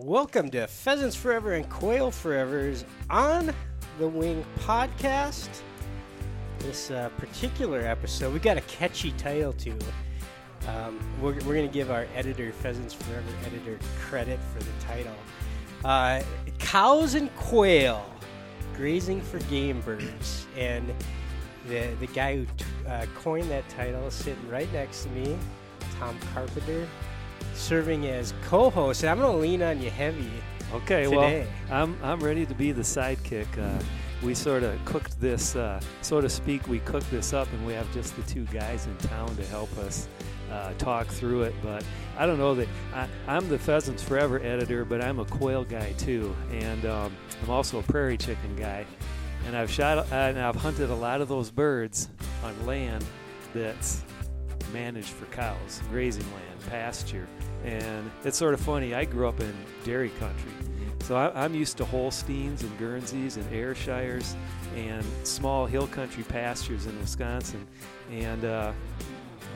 Welcome to Pheasants Forever and Quail Forever's On the Wing podcast. This uh, particular episode, we got a catchy title to. Um, we're we're going to give our editor, Pheasants Forever editor, credit for the title. Uh, Cows and Quail Grazing for Game Birds. And the, the guy who t- uh, coined that title is sitting right next to me, Tom Carpenter serving as co-host. I'm going to lean on you heavy. Okay, today. well, I'm I'm ready to be the sidekick. Uh, we sort of cooked this, uh, so to speak. We cooked this up, and we have just the two guys in town to help us uh, talk through it. But I don't know that I, I'm the Pheasants Forever editor, but I'm a quail guy too, and um, I'm also a prairie chicken guy. And I've shot and I've hunted a lot of those birds on land that's managed for cows, grazing land, pasture. And it's sort of funny. I grew up in dairy country, so I, I'm used to Holsteins and Guernseys and Ayrshires and small hill country pastures in Wisconsin. And uh,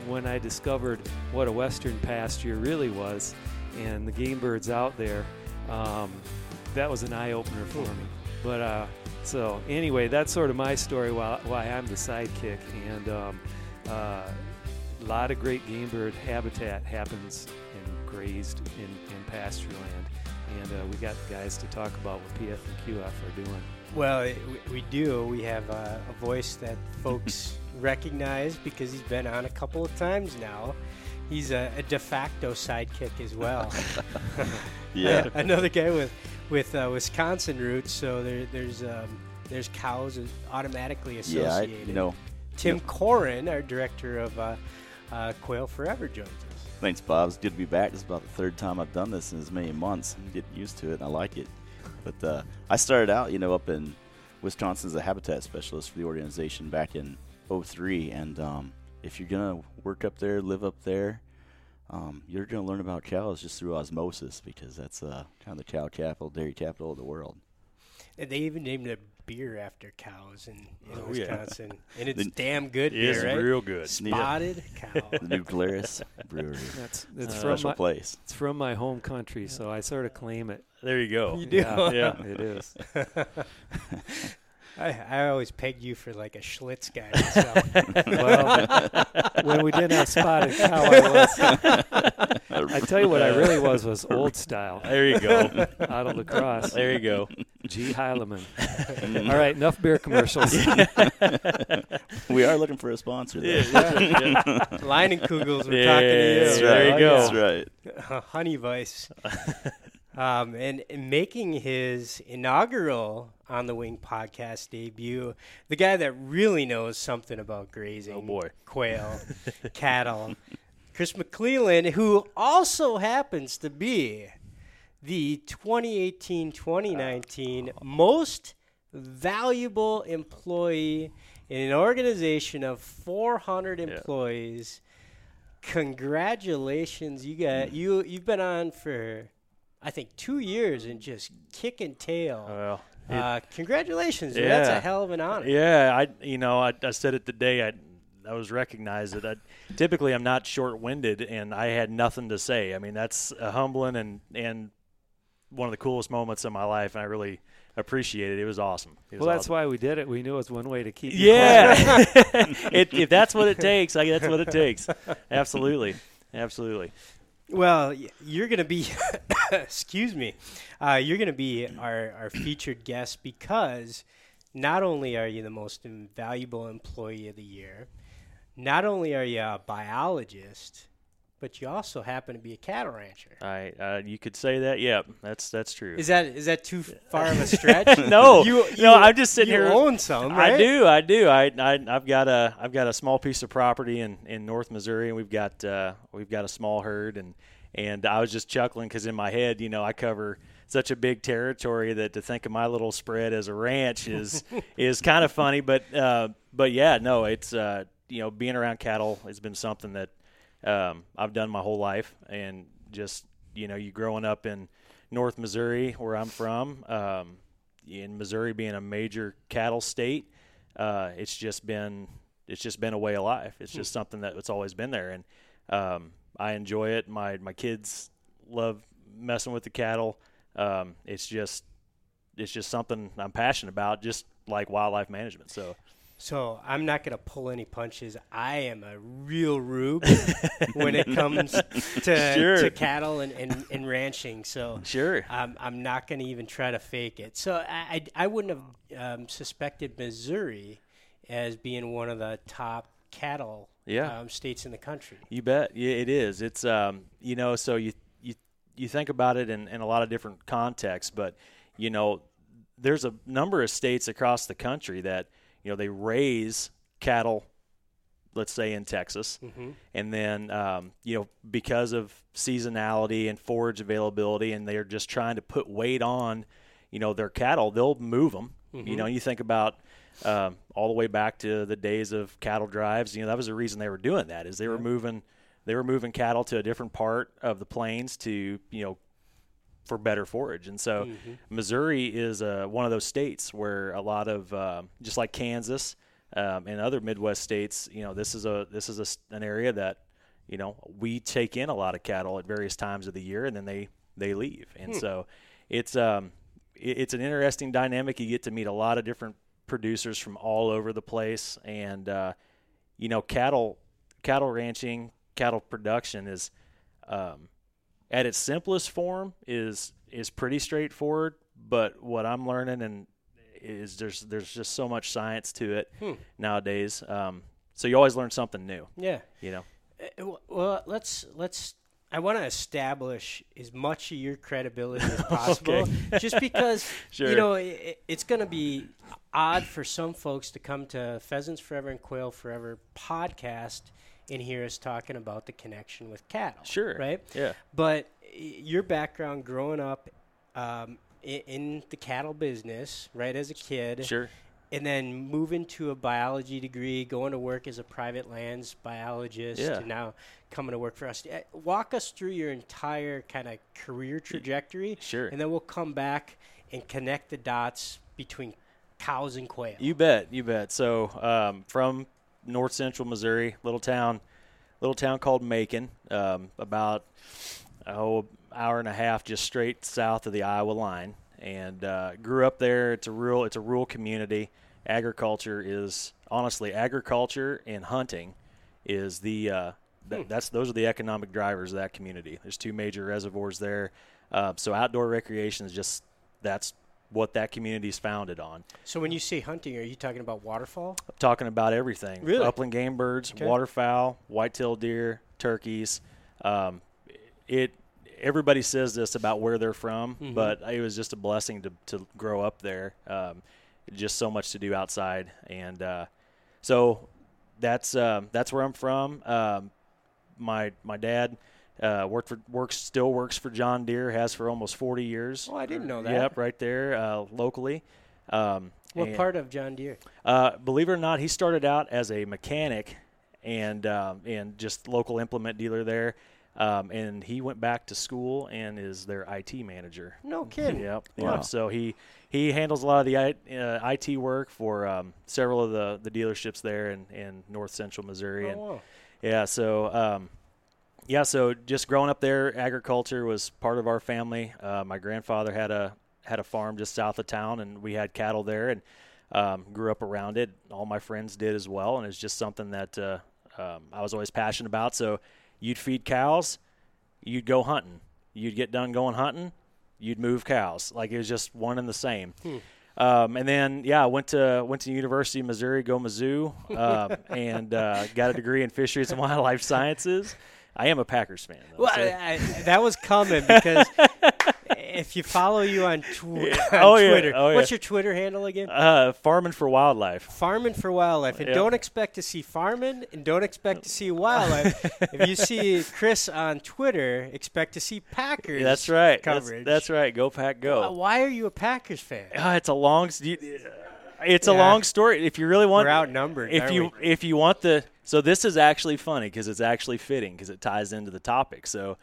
when I discovered what a western pasture really was and the game birds out there, um, that was an eye opener for me. But uh, so anyway, that's sort of my story. Why, why I'm the sidekick, and um, uh, a lot of great game bird habitat happens and grazed in, in pasture land. And uh, we got guys to talk about what PF and QF are doing. Well, it, we, we do. We have uh, a voice that folks recognize because he's been on a couple of times now. He's a, a de facto sidekick as well. Yeah. another guy with with uh, Wisconsin roots. So there, there's um, there's cows automatically associated. Yeah, I, you know, Tim Corin, our director of uh, uh, Quail Forever, joins us. thanks, Bob. It's good to be back. This is about the third time I've done this in as many months. I'm getting used to it, and I like it. But uh, I started out, you know, up in Wisconsin as a habitat specialist for the organization back in '03. And um, if you're going to work up there, live up there, um, you're going to learn about cows just through osmosis because that's uh, kind of the cow capital, dairy capital of the world. And they even named a beer after cows in, in Oh, yeah. Wisconsin, and it's The- damn good It is beer, right? real good. Need a- Spotted cow. The New Glarus Brewery. That's It's it's a from special my, place. it's from my home country, so I sort of claim it. There you go. You do. Yeah, Yeah. it is. I, I always pegged you for like a Schlitz guy. myself. Well, when we didn't spot spotted cow, I was. I tell you what, I really was was old style There you go. out of La Crosse. there you go. G. Heileman. All right, enough beer commercials. we are looking for a sponsor. Though. Kugels, we're Yeah, talking to you. That's There right. you go. That's right. Honey Weiss. um, and, and making his inaugural On the Wing podcast debut, the guy that really knows something about grazing Oh, boy. quail, cattle, Chris McClellan, who also happens to be the 2018 2019 most valuable employee in an organization of 400 employees. Congratulations. You got hmm. you you've been on for i think two years and just kicking tail. Well, uh, congratulations dude. that's a hell of an honor yeah, I you know I, I said it the day I I was recognized that I, typically I'm not short-winded and I had nothing to say. I mean that's uh, humbling and and one of the coolest moments of my life and I really appreciate it. It was awesome. It was Well, that's awesome. why we did it. We knew it was one way to keep. Yeah, it, if that's what it takes, I, that's what it takes. Absolutely, absolutely. well you're gonna be excuse me uh, you're gonna be our, our featured guest because not only are you the most valuable employee of the year not only are you a biologist but you also happen to be a cattle rancher I uh, you could say that. Yep, that's that's true. Is that is that too far of a stretch? no, you, no, I'm just sitting you here. own some, right? I do, I do. I, I I've got a I've got a small piece of property in, in North Missouri, and we've got uh, we've got a small herd, and and I was just chuckling because in my head, you know, I cover such a big territory that to think of my little spread as a ranch is is kind of funny, but uh, but yeah, no, it's uh, you know being around cattle has been something that um, I've done my whole life, and just you know, you growing up in North Missouri, where I'm from, um, in Missouri being a major cattle state, uh, it's just been it's just been a way of life. It's just something that it's always been there, and um, I enjoy it. My my kids love messing with the cattle. Um, it's just it's just something I'm passionate about, just like wildlife management. So So I'm not going to pull any punches. I am a real rube when it comes to, Sure. to cattle and, and, and ranching. So sure, I'm, I'm not going to even try to fake it. So I, I, I wouldn't have um, suspected Missouri as being one of the top cattle Yeah. um, states in the country. You bet. Yeah, it is. It's um, you know, so you you you think about it in, in a lot of different contexts, but you know, there's a number of states across the country that you know they raise cattle. Let's say in Texas, Mm-hmm. and then um, you know because of seasonality and forage availability, and they're just trying to put weight on, you know, their cattle. They'll move them. You know, you think about um, all the way back to the days of cattle drives. You know, that was the reason they were doing that is they were moving they were moving cattle to a different part of the plains to you know for better forage. And so Missouri is uh, one of those states where a lot of um, just like Kansas um, and other Midwest states, you know, this is a this is a an area that you know we take in a lot of cattle at various times of the year, and then they they leave. And so it's um it, it's an interesting dynamic. You get to meet a lot of different producers from all over the place, and uh, you know, cattle cattle ranching, cattle production is um, at its simplest form is is pretty straightforward. But what I'm learning and is there's there's just so much science to it nowadays. Um, so you always learn something new. Yeah. You know. Uh, Well, let's let's. I want to establish as much of your credibility as possible, just because Sure. you know i it's going to be odd for some folks to come to Pheasants Forever and Quail Forever podcast and hear us talking about the connection with cattle. Sure. right? Yeah. But your background growing up um, in, the cattle business, right, as a kid, Sure. and then moving to a biology degree, going to work as a private lands biologist, Yeah. and now coming to work for us. Uh, Walk us through your entire kind of career trajectory, Sure. and then we'll come back and connect the dots between cows and quail. You bet, you bet. So um, from north central Missouri, little town, little town called Macon, um, about oh hour and a half just straight south of the Iowa line, and uh, grew up there. It's a rural, it's a rural community. Agriculture is honestly agriculture and hunting is the uh, th- that's those are the economic drivers of that community. There's two major reservoirs there, uh, so outdoor recreation is just that's what that community is founded on. So when you say hunting, are you talking about waterfowl? I'm talking about everything. Really? Upland game birds, Okay. waterfowl, white-tailed deer, turkeys. Um, it everybody says this about where they're from, Mm-hmm. but it was just a blessing to to grow up there. Um, just so much to do outside, and uh, so that's um, that's where I'm from. Um, my my dad uh, worked for works still works for John Deere, has for almost 40 years. Oh, I didn't know that. Yep, right there uh, locally. Um, What and- part of John Deere? uh, believe it or not, he started out as a mechanic and um, and just local implement dealer there. Um, and he went back to school and is their IT manager. No kidding. Yep. Wow. Yep. So he he handles a lot of the I, uh, IT work for um, several of the, the dealerships there in, in North Central Missouri. Oh, and wow. yeah, so um, yeah, so just growing up there, agriculture was part of our family. Uh, my grandfather had a had a farm just south of town, and we had cattle there, and um, grew up around it. All my friends did as well, and it's just something that uh, um, I was always passionate about. So you'd feed cows, you'd go hunting, you'd get done going hunting, you'd move cows. Like it was just one and the same. Um, and then, yeah, I went to went to University of Missouri, go Mizzou, um, and uh, got a degree in fisheries and wildlife sciences. I am a Packers fan. Though, Well, so- I, I, that was coming because if you follow you on, tw- on Oh, yeah. Twitter, Oh, yeah. what's your Twitter handle again? uh, farming for wildlife. Farming for wildlife, and Yeah. don't expect to see farming, and don't expect to see wildlife. if you see Chris on Twitter, expect to see Packers. That's right. Coverage. that's right. Go Pack, Uh, go. Why are you a Packers fan? Uh, it's a long. you- It's a long story. If you really want, We're outnumbered. if you we? if you want the so this is actually funny because it's actually fitting because it ties into the topic so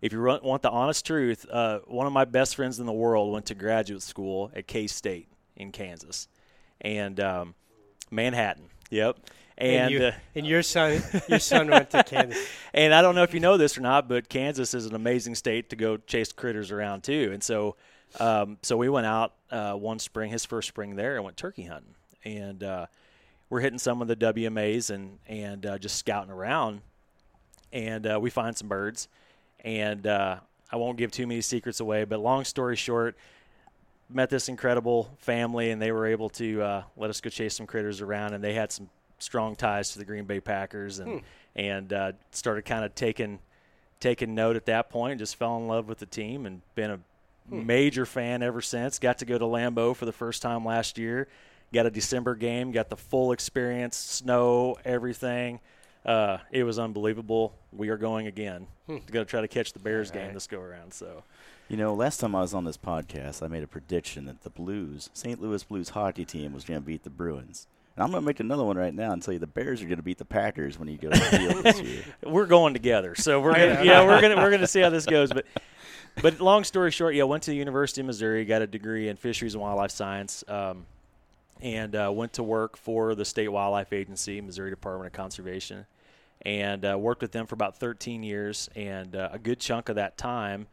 if you want the honest truth uh, one of my best friends in the world went to graduate school at k-state in kansas and um, manhattan yep And you, uh, and your son, your son went to Kansas. and I don't know if you know this or not, but Kansas is an amazing state to go chase critters around too. And so, um, so we went out uh, one spring, his first spring there, and went turkey hunting. And uh, we're hitting some of the WMAs and and uh, just scouting around, and uh, we find some birds. And uh, I won't give too many secrets away, but long story short, met this incredible family, and they were able to uh, let us go chase some critters around, and they had some strong ties to the Green Bay Packers, and Hmm. and uh, started kind of taking taking note at that point. Just fell in love with the team, and been a Hmm. major fan ever since. Got to go to Lambeau for the first time last year. Got a December game. Got the full experience, snow, everything. Uh, it was unbelievable. We are going again. Hmm. Going to try to catch the Bears All game this go around. So You know, last time I was on this podcast, I made a prediction that the Blues, St. Louis Blues hockey team, was going to beat the Bruins. And I'm going to make another one right now and tell you the Bears are going to beat the Packers when you go to the field this year. we're going together. So we're gonna, yeah, we're gonna we're gonna see how this goes. But but long story short, yeah, went to the University of Missouri, got a degree in fisheries and wildlife science, um, and uh, went to work for the state wildlife agency, Missouri Department of Conservation, and uh, worked with them for about 13 years. And uh, a good chunk of that time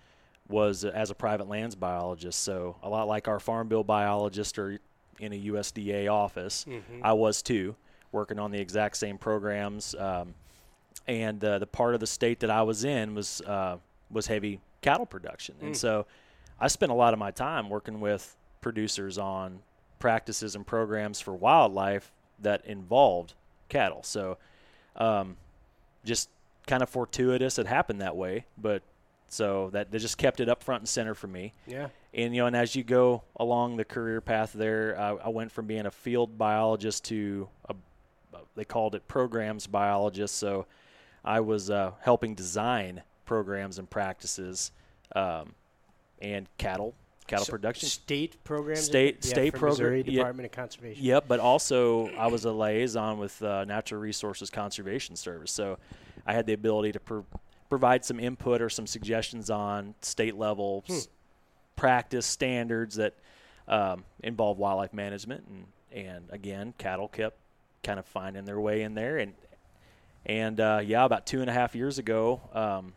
was as a private lands biologist. So a lot like our farm bill biologist or in a USDA office, Mhm. I was too, working on the exact same programs. Um, and uh, the part of the state that I was in was uh, was heavy cattle production, and Mm. so I spent a lot of my time working with producers on practices and programs for wildlife that involved cattle. So, um, just kind of fortuitous it happened that way, but so that they just kept it up front and center for me Yeah. and you know, and as you go along the career path there, I, I went from being a field biologist to a, they called it programs biologist. So I was uh, helping design programs and practices, um, and cattle cattle So production. State programs. State- yeah, state program- Missouri yeah. Department of Conservation. Yep, but also I was a liaison with uh, Natural Resources Conservation Service, so I had the ability to pro- provide some input or some suggestions on state level s- practice standards that um, involve wildlife management, and and again, cattle kept kind of finding their way in there, and and uh, yeah, about two and a half years ago. Um,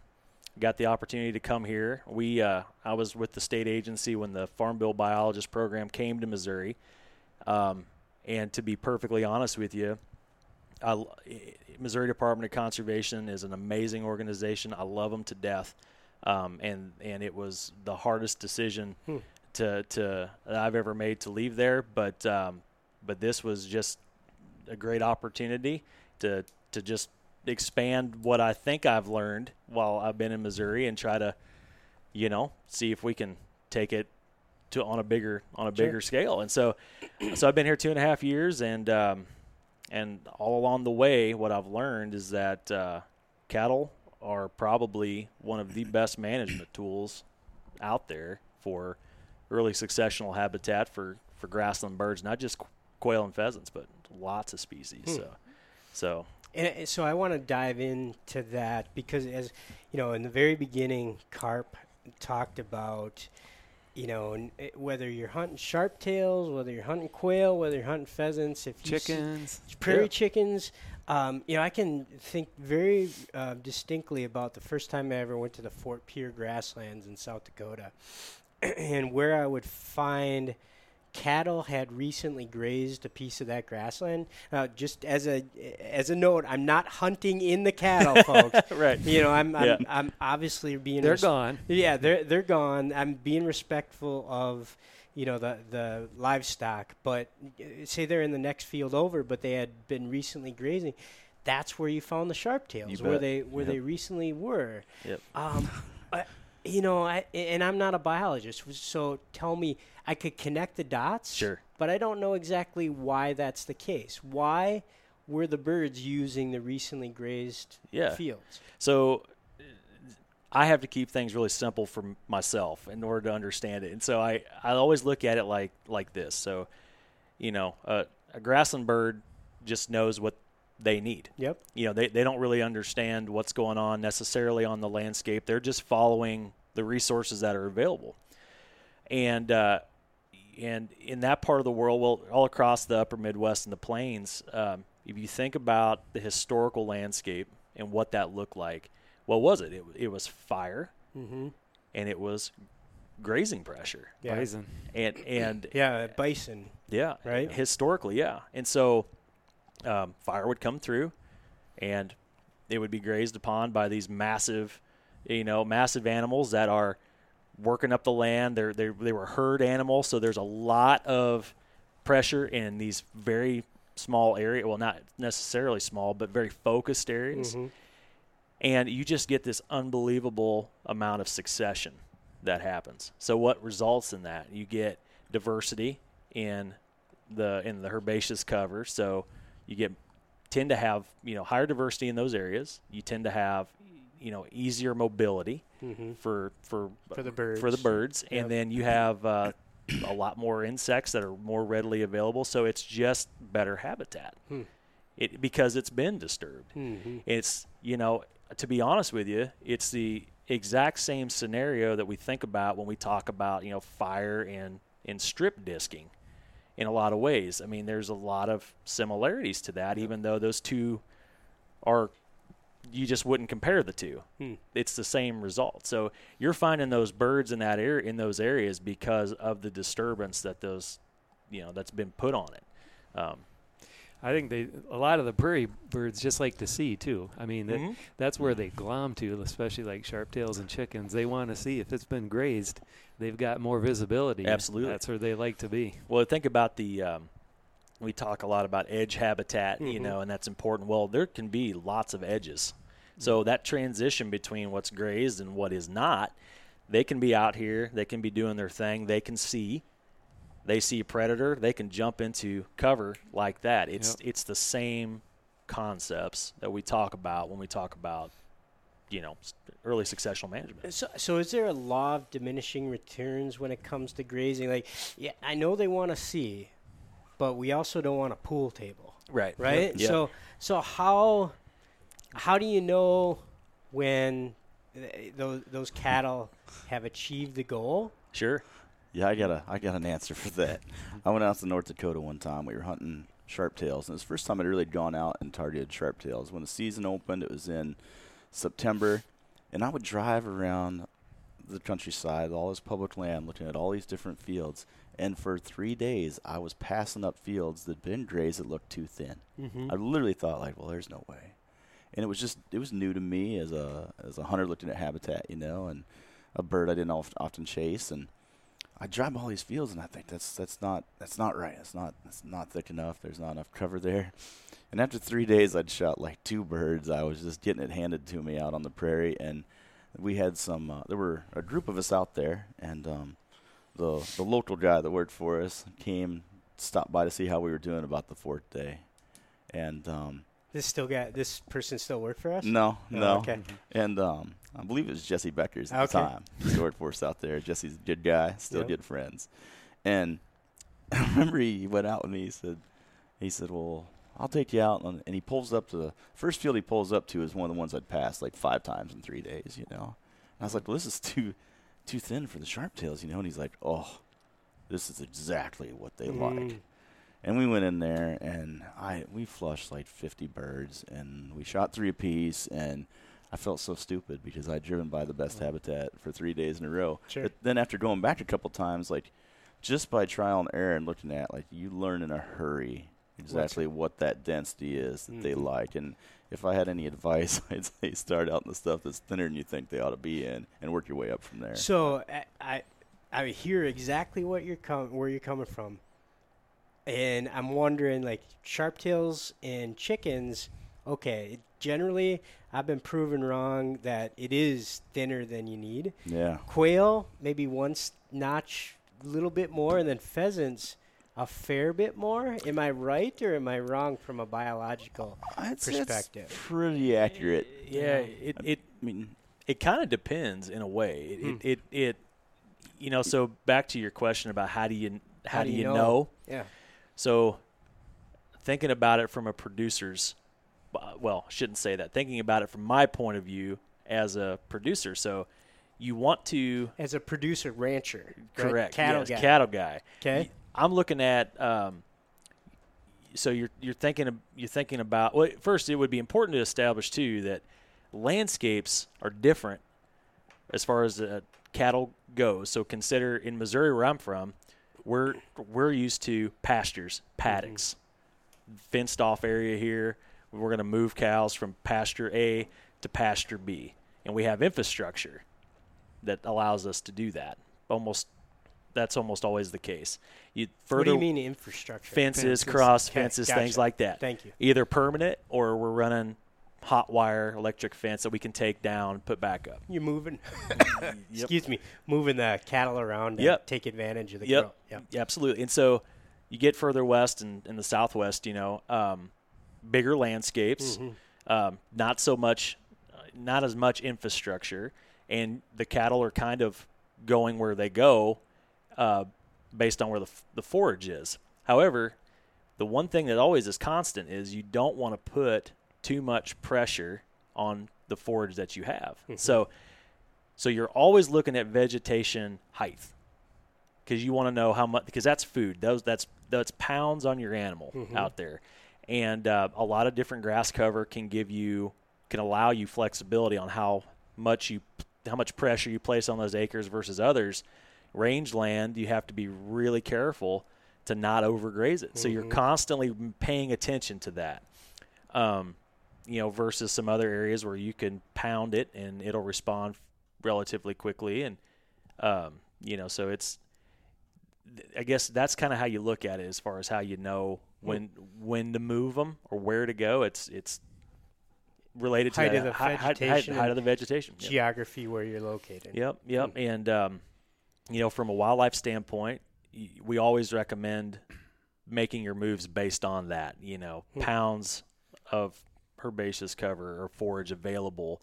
got the opportunity to come here. We uh, I was with the state agency when the Farm Bill Biologist program came to Missouri. Um, and to be perfectly honest with you, I, Missouri Department of Conservation is an amazing organization. I love them to death, um, and and it was the hardest decision Hmm. to to that I've ever made to leave there. But um, but this was just a great opportunity to to just expand what I think I've learned while I've been in Missouri and try to, you know, see if we can take it to on a bigger on a Sure. bigger scale. And so, so I've been here two and a half years, and um, and all along the way, what I've learned is that uh, cattle are probably one of the best management tools out there for early successional habitat for for grassland birds, not just quail and pheasants, but lots of species. Hmm. So, so And so I want to dive into that because, as you know, in the very beginning, Carp talked about, you know, eh, whether you're hunting sharp tails, whether you're hunting quail, whether you're hunting pheasants, if Chickens. prairie Yeah. chickens. Um, you know, I can think very uh, distinctly about the first time I ever went to the Fort Pierre grasslands in South Dakota, and where I would find cattle had recently grazed a piece of that grassland. Now, just as a as a note, I'm not hunting in the cattle, folks. right. You know, I'm I'm, Yeah. I'm obviously being They're res- gone. yeah, they're they're gone. I'm being respectful of you know the the livestock, but uh, say they're in the next field over, but they had been recently grazing. That's where you found the sharp tails, where they where Yep. they recently were. Yep. Um, I, you know, I and I'm not a biologist, so tell me, I could connect the dots. Sure. But I don't know exactly why that's the case. Why were the birds using the recently grazed Yeah. fields? So I have to keep things really simple for myself in order to understand it. And so I, I always look at it like like this. So, you know, uh, a grassland bird just knows what they need. Yep. You know, they, they don't really understand what's going on necessarily on the landscape. They're just following the resources that are available. And uh, and in that part of the world, well, all across the upper Midwest and the plains, um, if you think about the historical landscape and what that looked like, what was it? It, it was fire Mm-hmm. and it was grazing pressure. Yeah. Bison. And and Yeah, bison. yeah, Right? Historically, yeah. And so um, fire would come through, and it would be grazed upon by these massive, you know, massive animals that are working up the land. They're they they were herd animals, so there's a lot of pressure in these very small area. Well, not necessarily small, but very focused areas. Mhm. And you just get this unbelievable amount of succession that happens. So what results in that? You get diversity in the in the herbaceous cover. So you get tend to have you know higher diversity in those areas. You tend to have you know easier mobility Mhm. for for For the birds. for the birds, Yep. and then you have uh, a lot more insects that are more readily available. So it's just better habitat. Hmm. It because it's been disturbed. Mhm. It's you know to be honest with you, it's the exact same scenario that we think about when we talk about you know fire and and strip disking. In a lot of ways, I mean, there's a lot of similarities to that, even though those two are you just wouldn't compare the two. Hmm. It's the same result. So you're finding those birds in that area in those areas because of the disturbance that those you know that's been put on it. Um, I think they a lot of the prairie birds just like to see too. I mean, that, Mhm. that's where they glom to, especially like sharptails and chickens. They want to see if it's been grazed. They've got more visibility. Absolutely. that's where they like to be. Well, think about the. Um, we talk a lot about edge habitat, you Mhm. know, and that's important. Well, there can be lots of edges. So that transition between what's grazed and what is not, they can be out here, they can be doing their thing, they can see. They see a predator, they can jump into cover like that. It's Yep. it's the same concepts that we talk about when we talk about, you know, early successional management. So, so is there a law of diminishing returns when it comes to grazing? Like, yeah, I know they want to see, but we also don't want a pool table, Right. right? Yep. So, so how how do you know when th- those those cattle have achieved the goal? Sure. Yeah, I got a I got an answer for that. I went out to North Dakota one time. We were hunting sharptails, and it was the first time I'd really gone out and targeted sharptails. When the season opened, it was in September, and I would drive around the countryside, all this public land, looking at all these different fields. And for three days, I was passing up fields that'd been grazed that looked too thin. Mm-hmm. I literally thought like, well, there's no way. And it was just it was new to me as a as a hunter looking at habitat, you know, and a bird I didn't oft, often chase. And I drive all these fields, and I think that's that's not that's not right. It's not it's not thick enough. There's not enough cover there. And after three days, I'd shot like two birds. I was just getting it handed to me out on the prairie, and we had some. Uh, there were a group of us out there, and um, the the local guy that worked for us came stopped by to see how we were doing about the fourth day, and um, This still got this person still work for us? no, Oh, no, okay. and um, I believe it was Jesse Beckers at the Okay. time. He worked for us out there. Jesse's a good guy, still Yep. good friends. And I remember he went out with me. He said, he said, well, I'll take you out. And, he pulls up to the first field he pulls up to is one of the ones I'd passed like five times in three days, you know. And I was like, well, this is too, too thin for the sharptails, you know. And he's like, oh, this is exactly what they like. And we went in there and I we flushed like 50 birds and we shot three apiece and I felt so stupid because I'd driven by the best habitat for three days in a row. Sure. But then after going back a couple times, like just by trial and error and looking at, like you learn in a hurry exactly what that density is that they Mhm. like. And if I had any advice, I'd say start out in the stuff that's thinner than you think they ought to be in, and work your way up from there. So I, I I hear exactly what you're com- where you're coming from, and I'm wondering like sharptails and chickens. Okay, generally I've been proven wrong that it is thinner than you need. yeah. Quail maybe one notch, a little bit more, and then pheasants a fair bit more. Am I right or am I wrong from a biological? I'd say it's Perspective. pretty accurate. Yeah, it, it I mean, it kind of depends in a way. It, Hmm. it, it, it, you know. So back to your question about how do you how, do you know? know? Yeah. So thinking about it from a producer's, uh, well, I shouldn't say that. Thinking about it from my point of view as a producer. So you want to As a producer rancher, right? correct cattle yes, guy. cattle guy. Okay. I'm looking at um, so you're you're thinking you're thinking about well first it would be important to establish too that landscapes are different as far as uh, cattle goes. So consider in Missouri where I'm from, we're we're used to pastures, mm-hmm. paddocks, fenced off area here. We're going to move cows from pasture A to pasture B, and we have infrastructure that allows us to do that. Almost that's almost always the case. You further what do you mean infrastructure? fences, Fences. cross Okay, fences, gotcha. things like that. Thank you. Either permanent or we're running hot wire electric fence that we can take down, put back up. You're moving. Excuse me, moving the cattle around to Yep. take advantage of the Yep. growth. Yep. Yeah, absolutely. And so you get further west and in the southwest, you know, um, bigger landscapes, Mm-hmm. um, not so much, uh, not as much infrastructure, and the cattle are kind of going where they go, uh, based on where the f- the forage is. However, the one thing that always is constant is you don't want to put too much pressure on the forage that you have. So, so you're always looking at vegetation height because you want to know how much because that's food. Those that's that's pounds on your animal out there, and uh, a lot of different grass cover can give you can allow you flexibility on how much you how much pressure you place on those acres versus others. Rangeland, you have to be really careful to not overgraze it. So you're constantly paying attention to that. Um, you know, versus some other areas where you can pound it and it'll respond relatively quickly. And, um, you know, so it's, I guess that's kind of how you look at it as far as how you know when when to move them or where to go. It's it's related to Height that, of the hi- vegetation height, and of the vegetation. Yep. Geography where you're located. Yep, yep. And um, you know, from a wildlife standpoint, we always recommend making your moves based on that. You know, pounds of herbaceous cover or forage available.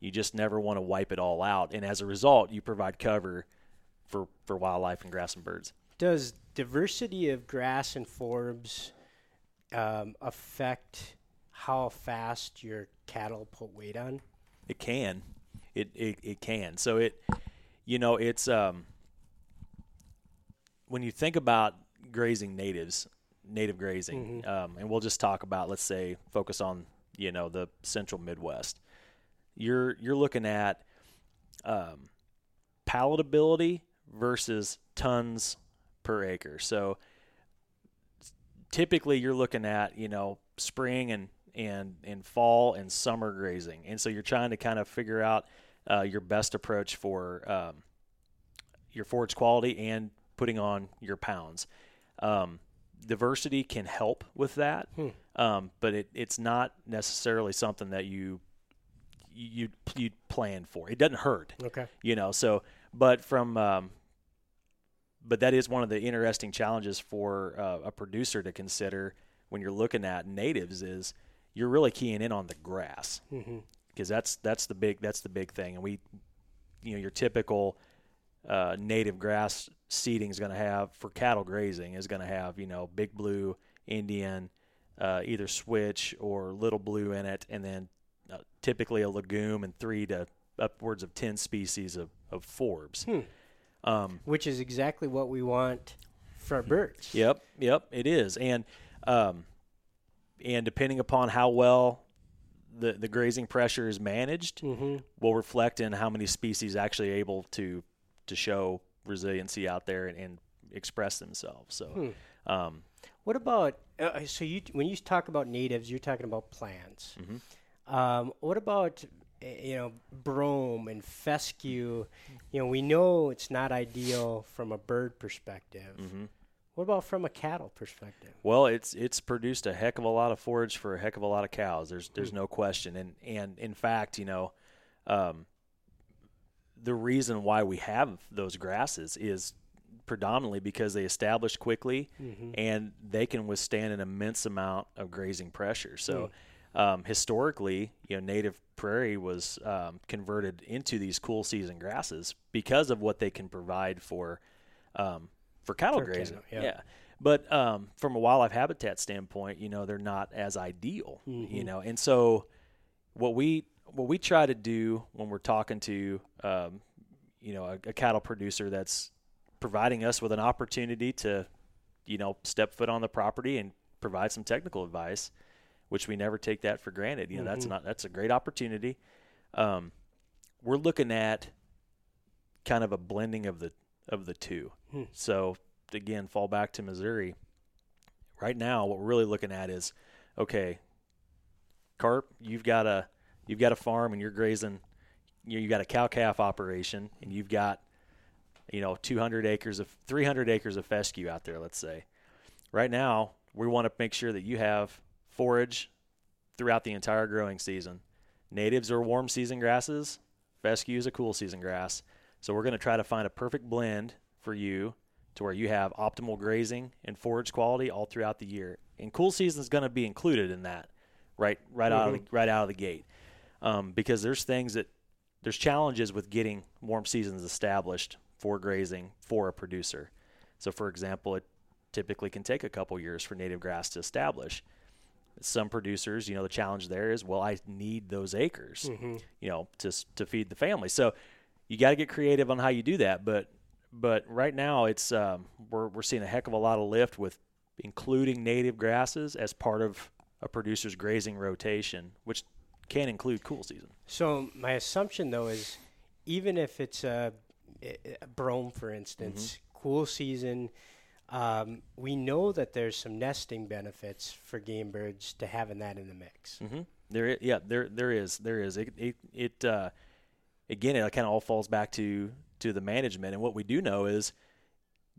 You just never want to wipe it all out, and as a result, you provide cover for for wildlife and grass and birds. Does diversity of grass and forbs um, affect how fast your cattle put weight on? It can. It, it it can. So it you know, it's um when you think about grazing natives, native grazing, um, and we'll just talk about let's say focus on, you know, the central Midwest. You're you're looking at um, palatability versus tons per acre. So typically you're looking at you know spring and and and fall and summer grazing, and so you're trying to kind of figure out uh, your best approach for um, your forage quality and putting on your pounds. Um, diversity can help with that, um, but it, it's not necessarily something that you you you plan for. It doesn't hurt Okay. you know so but from um, but that is one of the interesting challenges for uh, a producer to consider when you're looking at natives is you're really keying in on the grass because that's that's the big that's the big thing and we you know your typical uh, native grass seeding is going to have for cattle grazing is going to have you know big blue indian uh, either switch or little blue in it and then uh, typically a legume and three to upwards of 10 species of, of forbs um, Which is exactly what we want for our birds. Yep, yep, it is, and um, and depending upon how well the the grazing pressure is managed, Mm-hmm. will reflect in how many species actually able to to show resiliency out there and, and express themselves. So, um, What about uh, so you when you talk about natives, you're talking about plants. Mm-hmm. Um, what about uh, you know brome and fescue? You know, we know it's not ideal from a bird perspective. Mm-hmm. What about from a cattle perspective? well, it's it's produced a heck of a lot of forage for a heck of a lot of cows. There's there's no question, and and in fact, you know, um, the reason why we have those grasses is predominantly because they establish quickly and they can withstand an immense amount of grazing pressure. So, um, historically, you know, native prairie was um, converted into these cool season grasses because of what they can provide for um, for cattle For grazing. cattle, yeah. But um, from a wildlife habitat standpoint, you know, they're not as ideal. You know, and so what we what we try to do when we're talking to um, you know a, a cattle producer that's providing us with an opportunity to you know step foot on the property and provide some technical advice, which we never take that for granted. You know, that's Mhm. not that's a great opportunity. Um, we're looking at kind of a blending of the of the two. Hmm. So again, fall back to Missouri. Right now, what we're really looking at is, okay, carp, you've got a you've got a farm and you're grazing, you you got a cow calf operation and you've got, you know, 200 acres of 300 acres of fescue out there. Let's say, right now we want to make sure that you have forage throughout the entire growing season. Natives are warm season grasses. Fescue is a cool season grass. So we're going to try to find a perfect blend for you to where you have optimal grazing and forage quality all throughout the year. And cool season is going to be included in that, right? Right out of the, right out of the gate, um, because there's things that there's challenges with getting warm seasons established for grazing for a producer. So, for example, it typically can take a couple years for native grass to establish. Some producers, you know, the challenge there is, well, I need those acres, Mm-hmm. you know, to to feed the family. So you got to get creative on how you do that. But but right now, it's um, we're we're seeing a heck of a lot of lift with including native grasses as part of a producer's grazing rotation, which can include cool season. So my assumption though is, even if it's a, a brome, for instance, cool season, um, we know that there's some nesting benefits for game birds to having that in the mix. Mm-hmm. There, yeah, there, there is, there is. It, it, it uh, again, it kind of all falls back to to the management. And what we do know is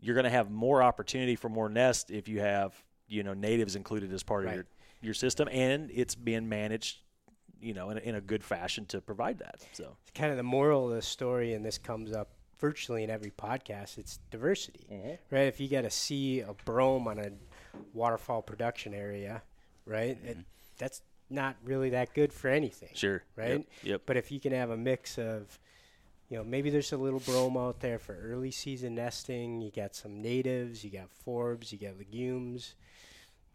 you're going to have more opportunity for more nest if you have you know natives included as part Right. of your your system, and it's being managed, you know, in a, in a good fashion to provide that. So, it's Kind of the moral of the story, and this comes up virtually in every podcast. It's diversity, mm-hmm. right? If you got a sea of brome on a waterfowl production area, right? It, mm-hmm. that's not really that good for anything. sure, Right? Yep. yep. But if you can have a mix of, you know, maybe there's a little brome out there for early season nesting. You got some natives, you got forbs, you got legumes.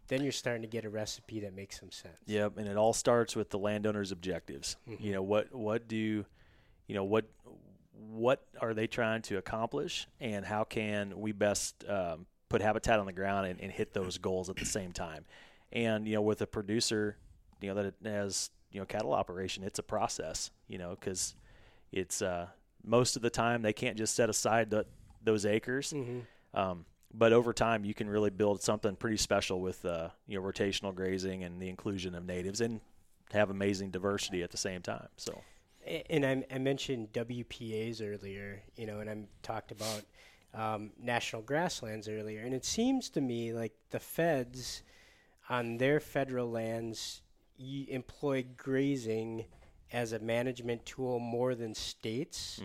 Then you're starting to get a recipe that makes some sense. Yep, and it all starts with the landowner's objectives. Mm-hmm. You know what what do you know what what are they trying to accomplish, and how can we best um, put habitat on the ground and, and hit those goals at the same time? And you know, with a producer, you know that has you know cattle operation, it's a process. You know, because it's uh, most of the time they can't just set aside the, those acres. Um, but over time, you can really build something pretty special with uh, you know rotational grazing and the inclusion of natives, and have amazing diversity at the same time. So And I, I mentioned WPAs earlier, you know, and I talked about um, national grasslands earlier. And it seems to me like the feds on their federal lands y- employ grazing as a management tool more than states.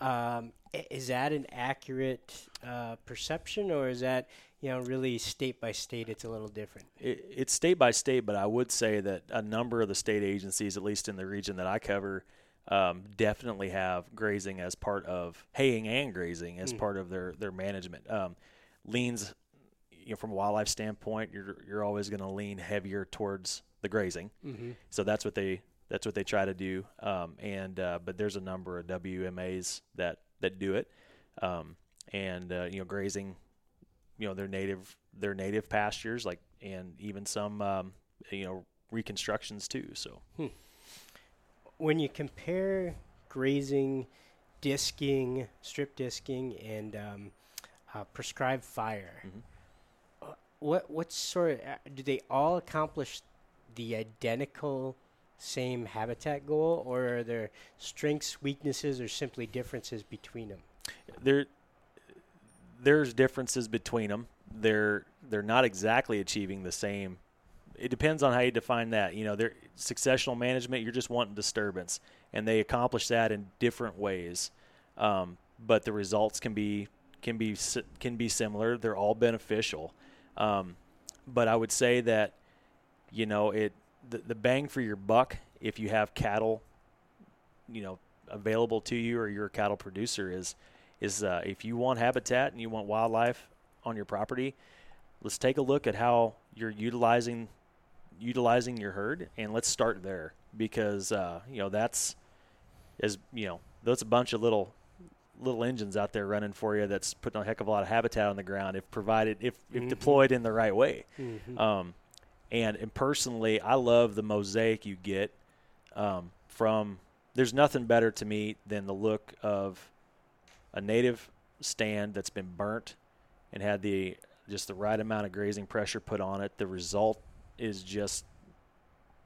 Um, is that an accurate uh, perception, or is that you know really state by state? It's a little different. it, it's state by state, but I would say that a number of the state agencies, at least in the region that I cover, um, definitely have grazing as part of haying and grazing as part of their their management. Um, leans, you know, from a wildlife standpoint, you're you're always going to lean heavier towards the grazing. Mm-hmm. So that's what they that's what they try to do. Um, and uh, but there's a number of WMAs that that do it, um, and uh, you know grazing, you know their native their native pastures like and even some um, you know reconstructions too. So when you compare grazing, disking, strip disking, and um, uh, prescribed fire, uh, what what sort of uh, do they all accomplish the identical same habitat goal, or are there strengths, weaknesses, or simply differences between them? there there's differences between them. They're they're not exactly achieving the same. It depends on how you define that. You know, they're successional management. You're just wanting disturbance, and they accomplish that in different ways. Um, but the results can be can be can be similar. They're all beneficial. Um, but I would say that you know it the, the bang for your buck if you have cattle you know available to you or you're a cattle producer is is uh, if you want habitat and you want wildlife on your property, let's take a look at how you're utilizing utilizing your herd, and let's start there because uh, you know that's as you know that's a bunch of little little engines out there running for you that's putting a heck of a lot of habitat on the ground if provided if, if Mhm. deployed in the right way. Mhm. Um, and, and personally, I love the mosaic you get um, from. There's nothing better to me than the look of a native stand that's been burnt and had the just the right amount of grazing pressure put on it. The result is just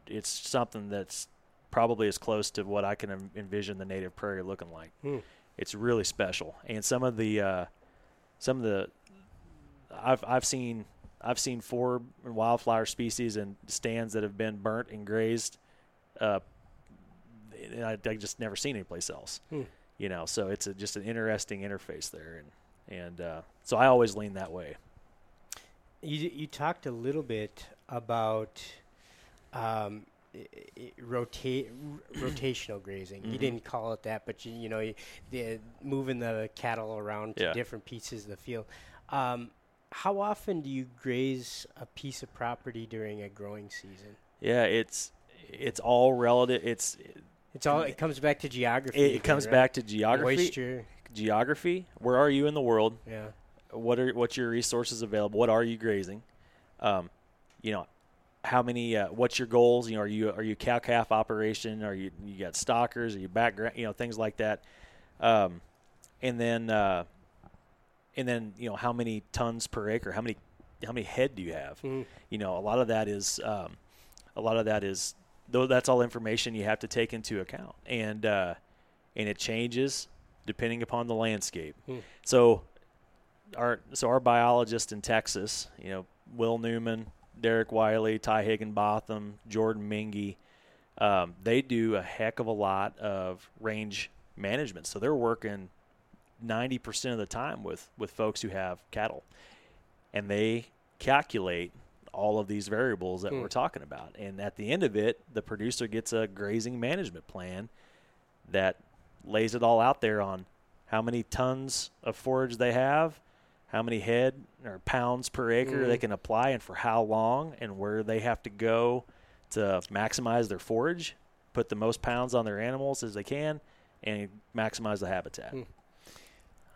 it's something that's probably as close to what I can envision the native prairie looking like. Hmm. It's really special, and some of the uh, some of the I've I've seen I've seen four wildflower species and stands that have been burnt and grazed. Uh, and I, I just never seen anyplace else. Hmm. You know, so it's a, just an interesting interface there, and and uh, so I always lean that way. You you talked a little bit about um, i- i- rota- r- rotational grazing. You Mhm. didn't call it that, but you, you know, the moving the cattle around to Yeah. different pieces of the field. Um, how often do you graze a piece of property during a growing season? Yeah, it's it's all relative. It's It's all. It comes back to geography. it, it comes right? back to geography. Moisture. Geography. Where are you in the world? Yeah. what are what's your resources available? What are you grazing? Um, you know, how many? Uh, what's your goals? You know, are you are you cow calf operation? Are you you got stockers? Are you background? You know, things like that. Um, and then uh, and then you know how many tons per acre? How many how many head do you have? Mhm. You know, a lot of that is um, a lot of that is though that's all information you have to take into account, and uh, and it changes depending upon the landscape. Hmm. So our so our biologist in Texas, you know, Will Newman, Derek Wiley, Ty Higginbotham, Jordan Mingy, um, they do a heck of a lot of range management. So they're working ninety percent of the time with with folks who have cattle, and they calculate all of these variables that Hmm. we're talking about. And at the end of it, the producer gets a grazing management plan that lays it all out there on how many tons of forage they have, how many head or pounds per acre they Mhm. can apply, and for how long, and where they have to go to maximize their forage, put the most pounds on their animals as they can, and maximize the habitat. Hmm.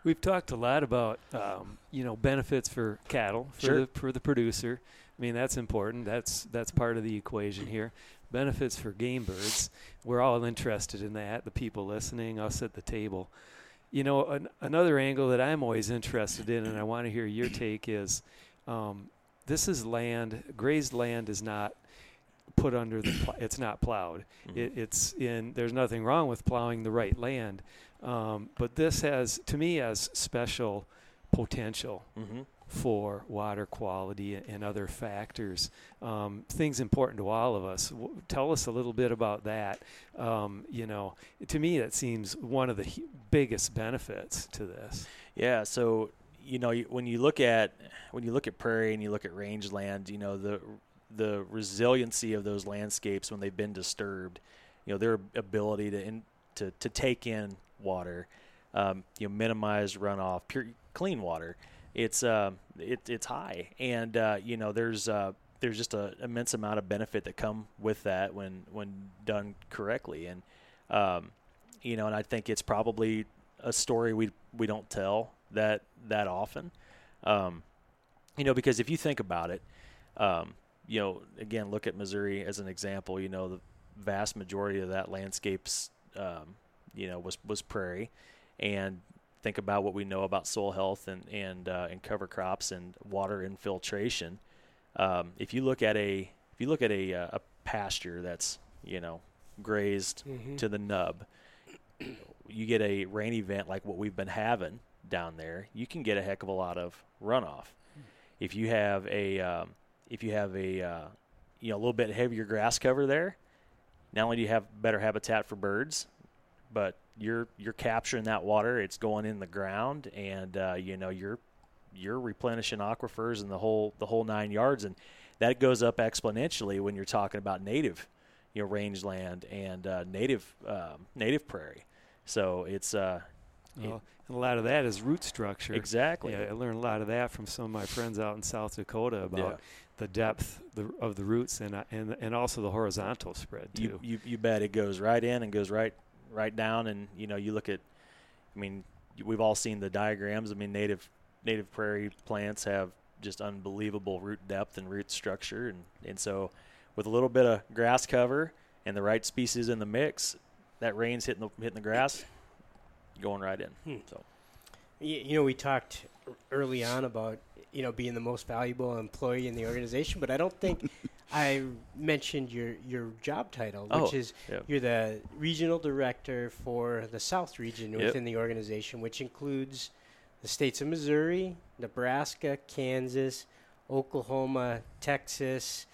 We've talked a lot about um, you know benefits for cattle for Sure. the for the producer. I mean that's important. That's that's part of the equation here. Benefits for game birds. We're all interested in that. The people listening, us at the table. You know, an, another angle that I'm always interested in, and I want to hear your take is, um, this is land. Grazed land is not put under the. Pl- it's not plowed. Mhm. It, it's in. There's nothing wrong with plowing the right land, um, but this has, to me, has special potential Mhm. For water quality and other factors. Um, things important to all of us. W- tell us a little bit about that. Um, you know, to me, that seems one of the hu- biggest benefits to this. Yeah, so you know when you look at when you look at prairie and you look at rangeland, you know the the resiliency of those landscapes when they've been disturbed, you know their ability to in, to to take in water, um, you know minimize runoff, pure clean water. It's um it, it's high, and uh, you know there's uh, there's just a immense amount of benefit that come with that when when done correctly, and um, you know, and I think it's probably a story we we don't tell that that often. Um, you know, because if you think about it, um, you know, again, look at Missouri as an example. You know, the vast majority of that landscapes, um, you know, was was prairie, and think about what we know about soil health and and uh, and cover crops and water infiltration. Um, if you look at a if you look at a uh, a pasture that's you know grazed Mhm. to the nub, you get a rain event like what we've been having down there, you can get a heck of a lot of runoff. If you have a um, if you have a uh, you know a little bit heavier grass cover there, not only do you have better habitat for birds, but you're you're capturing that water. It's going in the ground, and uh, you know you're you're replenishing aquifers and the whole the whole nine yards, and that goes up exponentially when you're talking about native, you know, rangeland and uh, native um, native prairie. So it's uh, Well, and a lot of that is root structure. exactly Yeah, I learned a lot of that from some of my friends out in South Dakota about Yeah. the depth the, of the roots and uh, and and also the horizontal spread too. you, you you bet it goes right in and goes right right down and you know you look at I mean we've all seen the diagrams. I mean, native native prairie plants have just unbelievable root depth and root structure, and and so with a little bit of grass cover and the right species in the mix, that rain's hitting the hitting the grass, going right in. Hmm. So Y- You know, we talked early on about you know being the most valuable employee in the organization, but I don't think I mentioned your your job title, which Oh, is yep. you're the regional director for the South region Yep. within the organization, which includes the states of Missouri, Nebraska, Kansas, Oklahoma, Texas,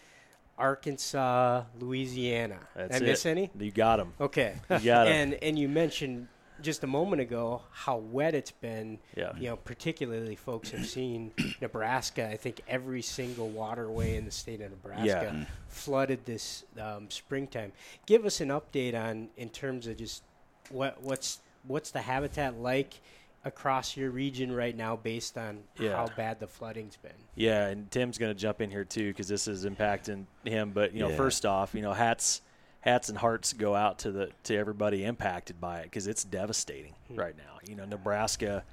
Arkansas, Louisiana. That's Did I miss it. any? you got them. Okay. You got 'em. and and you mentioned just a moment ago how wet it's been. Yeah. You know, particularly folks have seen Nebraska. I think every single waterway in the state of Nebraska Yeah. flooded this um, springtime. Give us an update on in terms of just what what's what's the habitat like across your region right now, based on Yeah. how bad the flooding's been. Yeah, and Tim's going to jump in here too because this is impacting him. But you know, Yeah. first off, you know, hats, hats and hearts go out to the to everybody impacted by it because it's devastating right now. You know, Nebraska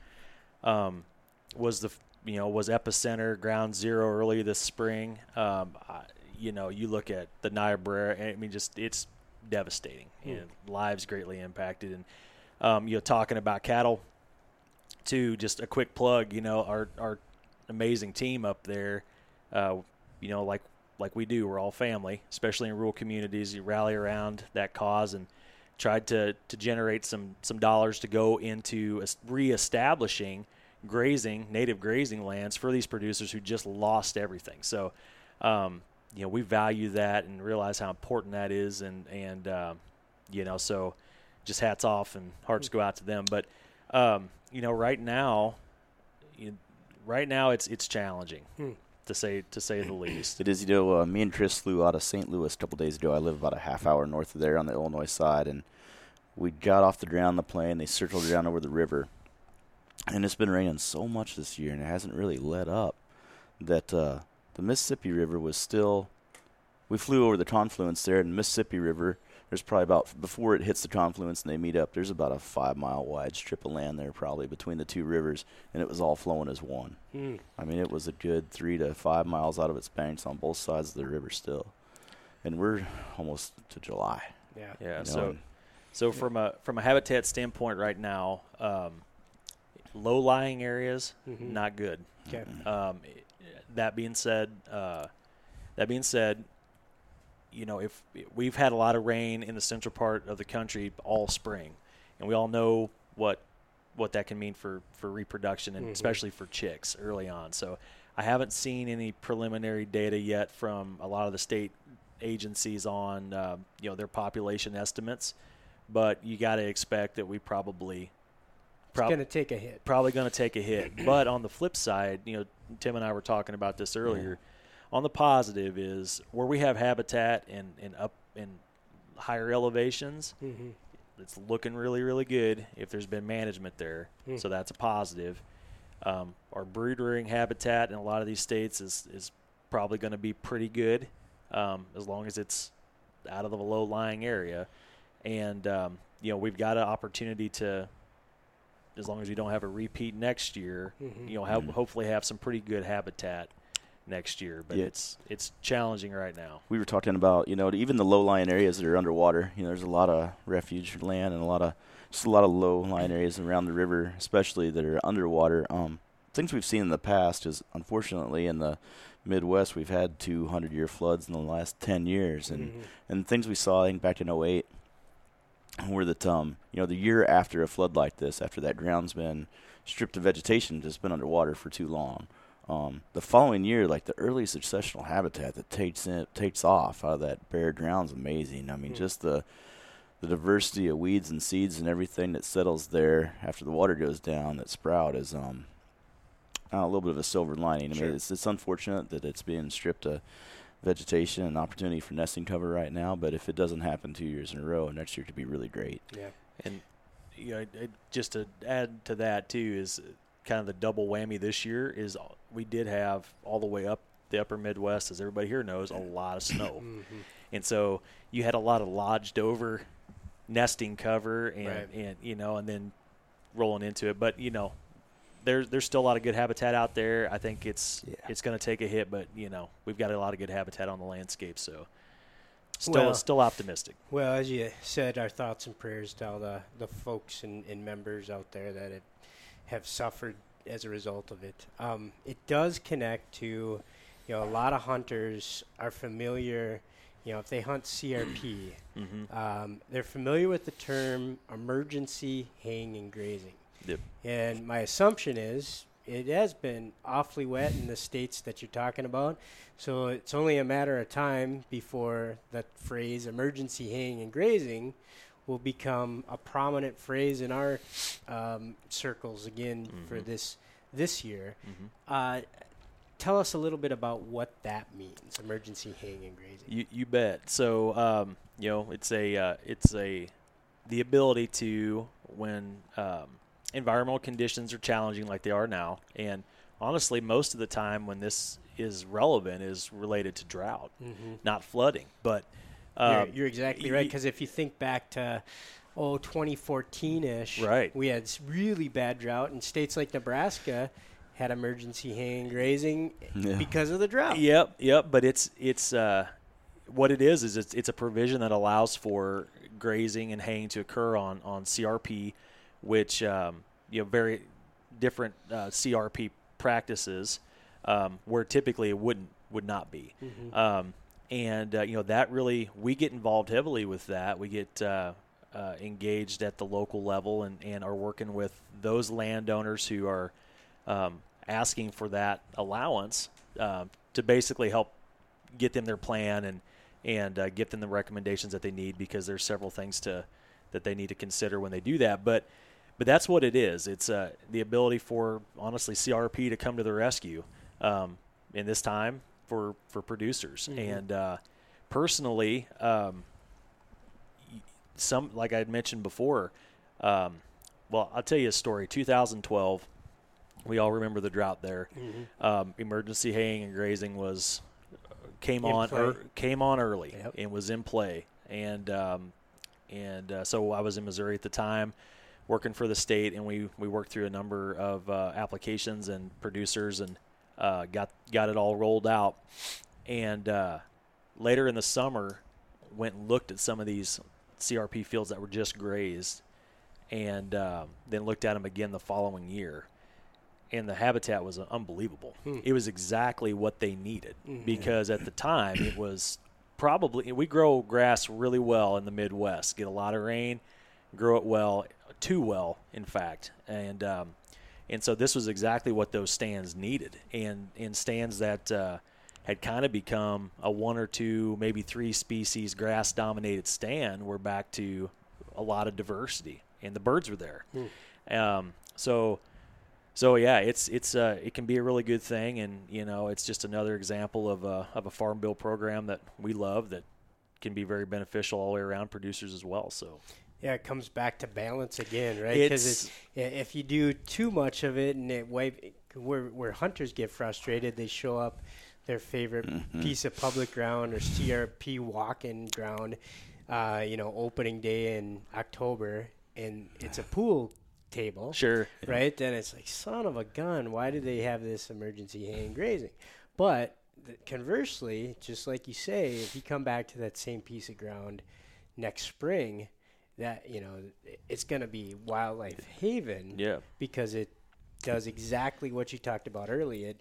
um, was the you know was epicenter, ground zero early this spring. Um, I, you know, you look at the Niobrara, I mean, just it's devastating and lives greatly impacted. And um, you know, talking about cattle too, just a quick plug, you know, our our amazing team up there, uh, you know, like like we do, we're all family, especially in rural communities. You rally around that cause and tried to to generate some some dollars to go into es- reestablishing grazing native grazing lands for these producers who just lost everything. So, um, you know, we value that and realize how important that is, and and um, you know, so just hats off and hearts go out to them. But um, you know, right now, you, right now it's it's challenging Hmm. To say to say the least. It is, you know, uh, me and Chris flew out of St. Louis a couple days ago. I live about a half hour north of there on the Illinois side, and we got off the ground the plane. They circled around over the river, and it's been raining so much this year, and it hasn't really let up. That uh, the Mississippi River was still. We flew over the confluence there, and Mississippi River. There's probably about before it hits the confluence and they meet up. There's about a five mile wide strip of land there, probably between the two rivers, and it was all flowing as one. Hmm. I mean, it was a good three to five miles out of its banks on both sides of the river still, and we're almost to July. Yeah. Yeah. you know, So and so from a from a habitat standpoint, right now, um, low lying areas Mhm. not good. Okay. Um, that being said, uh, that being said, you know, if we've had a lot of rain in the central part of the country all spring, and we all know what what that can mean for for reproduction and Mhm. especially for chicks early on. So I haven't seen any preliminary data yet from a lot of the state agencies on um, you know their population estimates, but you got to expect that we probably It's prob- going to take a hit. probably going to take a hit. But on the flip side, you know, Tim and I were talking about this earlier. On the positive is where we have habitat and and up in higher elevations, hmm it's looking really really good. If there's been management there, Hmm. so that's a positive. Um, our brood rearing habitat in a lot of these states is is probably going to be pretty good, um, as long as it's out of the low lying area, and um, you know we've got an opportunity to, as long as we don't have a repeat next year, Mhm. you know, have, Mhm. hopefully have some pretty good habitat next year. But Yeah. it's it's challenging right now. we were talking about, you know, even the low-lying areas that are underwater. You know, there's a lot of refuge land and a lot of just a lot of low-lying areas around the river, especially that are underwater. Um, things we've seen in the past is, unfortunately, in the Midwest, we've had 200-year floods in the last 10 years, and Mhm. and things we saw, I think, back in 08 were that, um, you know, the year after a flood like this, after that ground's been stripped of vegetation, just been underwater for too long. Um, the following year, like the early successional habitat that takes in, takes off out of that bare ground's amazing. I mean, Hmm. just the the diversity of weeds and seeds and everything that settles there after the water goes down that sprout is um uh, a little bit of a silver lining. I Sure. mean, it's it's unfortunate that it's being stripped of vegetation and opportunity for nesting cover right now, but if it doesn't happen two years in a row, next year could be really great. Yeah. And you know, just to add to that too is kind of the double whammy this year is we did have all the way up the upper Midwest, as everybody here knows, a lot of snow, Mhm. and so you had a lot of lodged over nesting cover and Right. and you know, and then rolling into it. But you know, there's there's still a lot of good habitat out there. I think it's Yeah. it's going to take a hit, but you know, we've got a lot of good habitat on the landscape, so still Well- still optimistic. Well, as you said, our thoughts and prayers to all the, the folks and, and members out there that have, have suffered as a result of it. Um, it does connect to, you know, a lot of hunters are familiar, you know, if they hunt CRP, hmm um, they're familiar with the term emergency haying and grazing. Yep. And my assumption is it has been awfully wet in the states that you're talking about. So it's only a matter of time before that phrase emergency haying and grazing will become a prominent phrase in our um, circles again for Mhm. this this year. hmm Uh, tell us a little bit about what that means, emergency haying and grazing. You you bet. So um, you know, it's a uh, it's a the ability to when um, environmental conditions are challenging like they are now, and honestly, most of the time when this is relevant is related to drought, Mm-hmm. not flooding. But um, you're exactly right because if you think back to oh 2014ish Right. we had really bad drought and states like nebraska had emergency hay and grazing Yeah. because of the drought Yep, yep. But it's it's uh, what it is is it's it's a provision that allows for grazing and haying to occur on on CRP, which um, you know very different uh, CRP practices um, where typically it wouldn't would not be. Mhm. Um, and uh, you know that really we get involved heavily with that. We get uh, uh, engaged at the local level and, and are working with those landowners who are um, asking for that allowance um, to basically help get them their plan and and uh, get them the recommendations that they need because there's several things to that they need to consider when they do that. But but that's what it is. It's uh, the ability for honestly CRP to come to the rescue um, in this time for for producers. Mhm. And uh, personally, um, some like I had mentioned before. Um, well, I'll tell you a story. 2012, we all remember the drought there. Mhm. Um, emergency haying and grazing was came In on ear came on early Yep. and was in play. And um, and uh, so I was in Missouri at the time, working for the state, and we we worked through a number of uh, applications and producers and uh, got got it all rolled out. And uh, later in the summer, went and looked at some of these CRP fields that were just grazed, and uh, then looked at them again the following year. And the habitat was unbelievable. Hmm. It was exactly what they needed Mhm. because at the time it was probably we grow grass really well in the Midwest. Get a lot of rain, grow it well, too well, in fact, and um, and so this was exactly what those stands needed, and in stands that uh, had kind of become a one or two, maybe three species grass dominated stand, we're back to a lot of diversity, and the birds were there. Um, so so yeah, it's it's uh, it can be a really good thing, and you know it's just another example of a of a farm bill program that we love that can be very beneficial all the way around producers as well. So yeah it comes back to balance again right because if you do too much of it and it wipe where where hunters get frustrated they show up their favorite piece of public ground or CRP walking ground uh, you know opening day in October and it's a pool table sure, right? Then it's like, son of a gun, why do they have this emergency hay and grazing? But conversely, just like you say, if you come back to that same piece of ground next spring, that you know it's going to be wildlife haven yeah, because it does exactly what you talked about earlier. It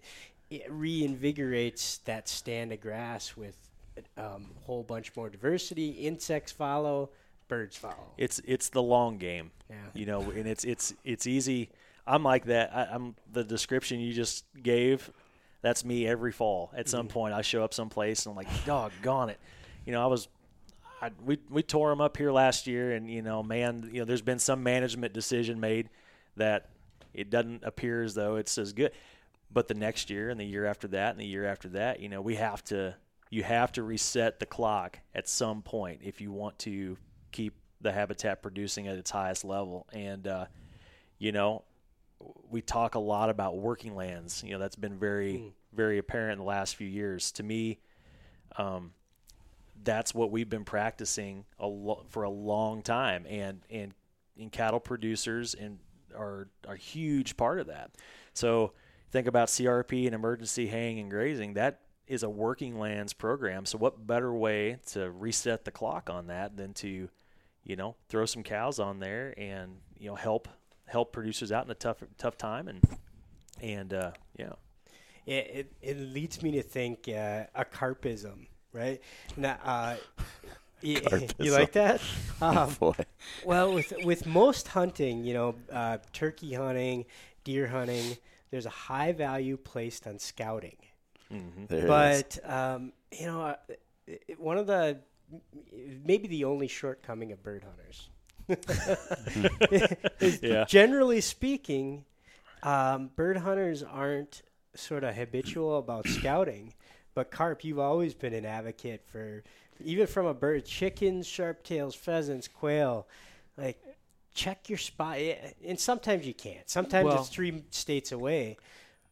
it reinvigorates that stand of grass with um, a whole bunch more diversity. Insects follow, birds follow. it's it's the long game. Yeah. you know, and it's it's it's easy. I'm like that. I, I'm the description you just gave. That's me every fall. At some point, I show up someplace and I'm like, doggone it. You know, I was, I, we we tore them up here last year, and you know, man, you know, there's been some management decision made that it doesn't appear as though it's as good. But the next year and the year after that and the year after that, you know, we have to you have to reset the clock at some point if you want to keep the habitat producing at its highest level. And uh, you know, we talk a lot about working lands. You know, that's been very very apparent in the last few years. To me, um, that's what we've been practicing a lo- for a long time, and and in cattle producers and are a huge part of that. So think about CRP and emergency haying and grazing. That is a working lands program. So what better way to reset the clock on that than to, you know, throw some cows on there and you know help help producers out in a tough tough time and and uh, yeah. It, it, it leads me to think uh, a carpism, right? Now, uh, you, you like that? Um, boy. well, with with most hunting, you know, uh, turkey hunting, deer hunting, there's a high value placed on scouting. Mm-hmm. There it is. But um, you know, uh, it- one of the maybe the only shortcoming of bird hunters. Yeah. Generally speaking, um, bird hunters aren't sort of habitual about scouting. But carp, you've always been an advocate for even from a bird, chickens, sharp tails, pheasants, quail, like check your spot. Eh, And sometimes you can't. Sometimes Well- it's three states away.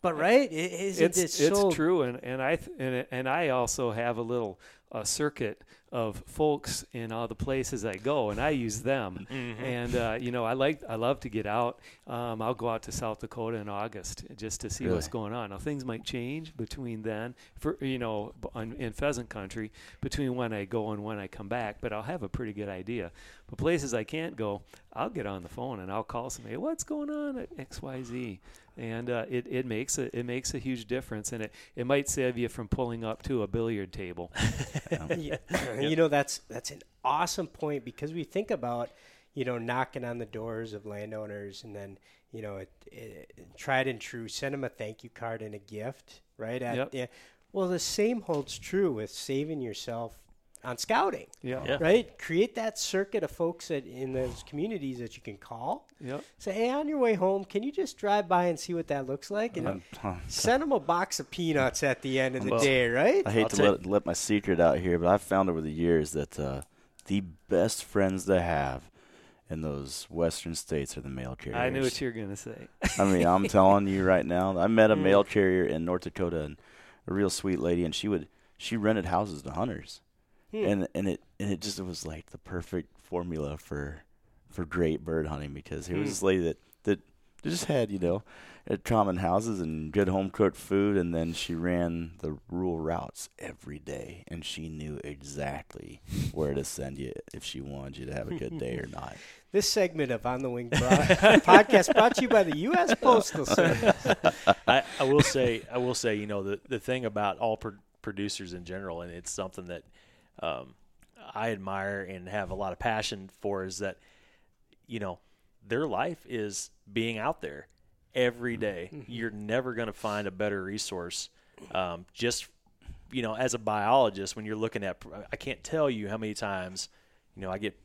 But right, I- isn't it's it it's true, and and I th- and, and I also have a little uh, circuit of folks in all the places I go, and I use them. Mm-hmm. And uh, you know, I like I love to get out. Um, I'll go out to South Dakota in August just to see what's going on. Now things might change between then, for you know, on, in pheasant country between when I go and when I come back. But I'll have a pretty good idea. But places I can't go, I'll get on the phone and I'll call somebody. What's going on at X Y Z? And uh, it, it makes a it makes a huge difference, and it, it might save you from pulling up to a billiard table. Yeah. you know that's that's an awesome point because we think about you know knocking on the doors of landowners and then you know it, it, tried and true send them a thank you card and a gift right at Yep. yeah well the same holds true with saving yourself on scouting Yeah, Yeah. right create that circuit of folks that in those communities that you can call Yep. say hey on your way home can you just drive by and see what that looks like and Um, huh. send them a box of peanuts at the end of the Well, day right I hate I'll to let, let my secret out here, but I've found over the years that uh, the best friends to have in those western states are the mail carriers. I knew what you were gonna say. I mean, I'm telling you right now. I met a mail carrier in North Dakota, and a real sweet lady, and she would she rented houses to hunters, Hmm. and and it and it just it was like the perfect formula for for great bird hunting because here was Hmm. this lady that that just had you know had common houses and good home cooked food, and then she ran the rural routes every day, and she knew exactly where to send you if she wanted you to have a good day or not. This segment of On the Wing brought, podcast brought to you by the U.S. Postal Service. I, I will say, I will say, you know, the the thing about all pro- producers in general, and it's something that um, I admire and have a lot of passion for, is that you know their life is being out there every day. You're never going to find a better resource. Um, just you know, as a biologist, when you're looking at, I can't tell you how many times, you know, I get.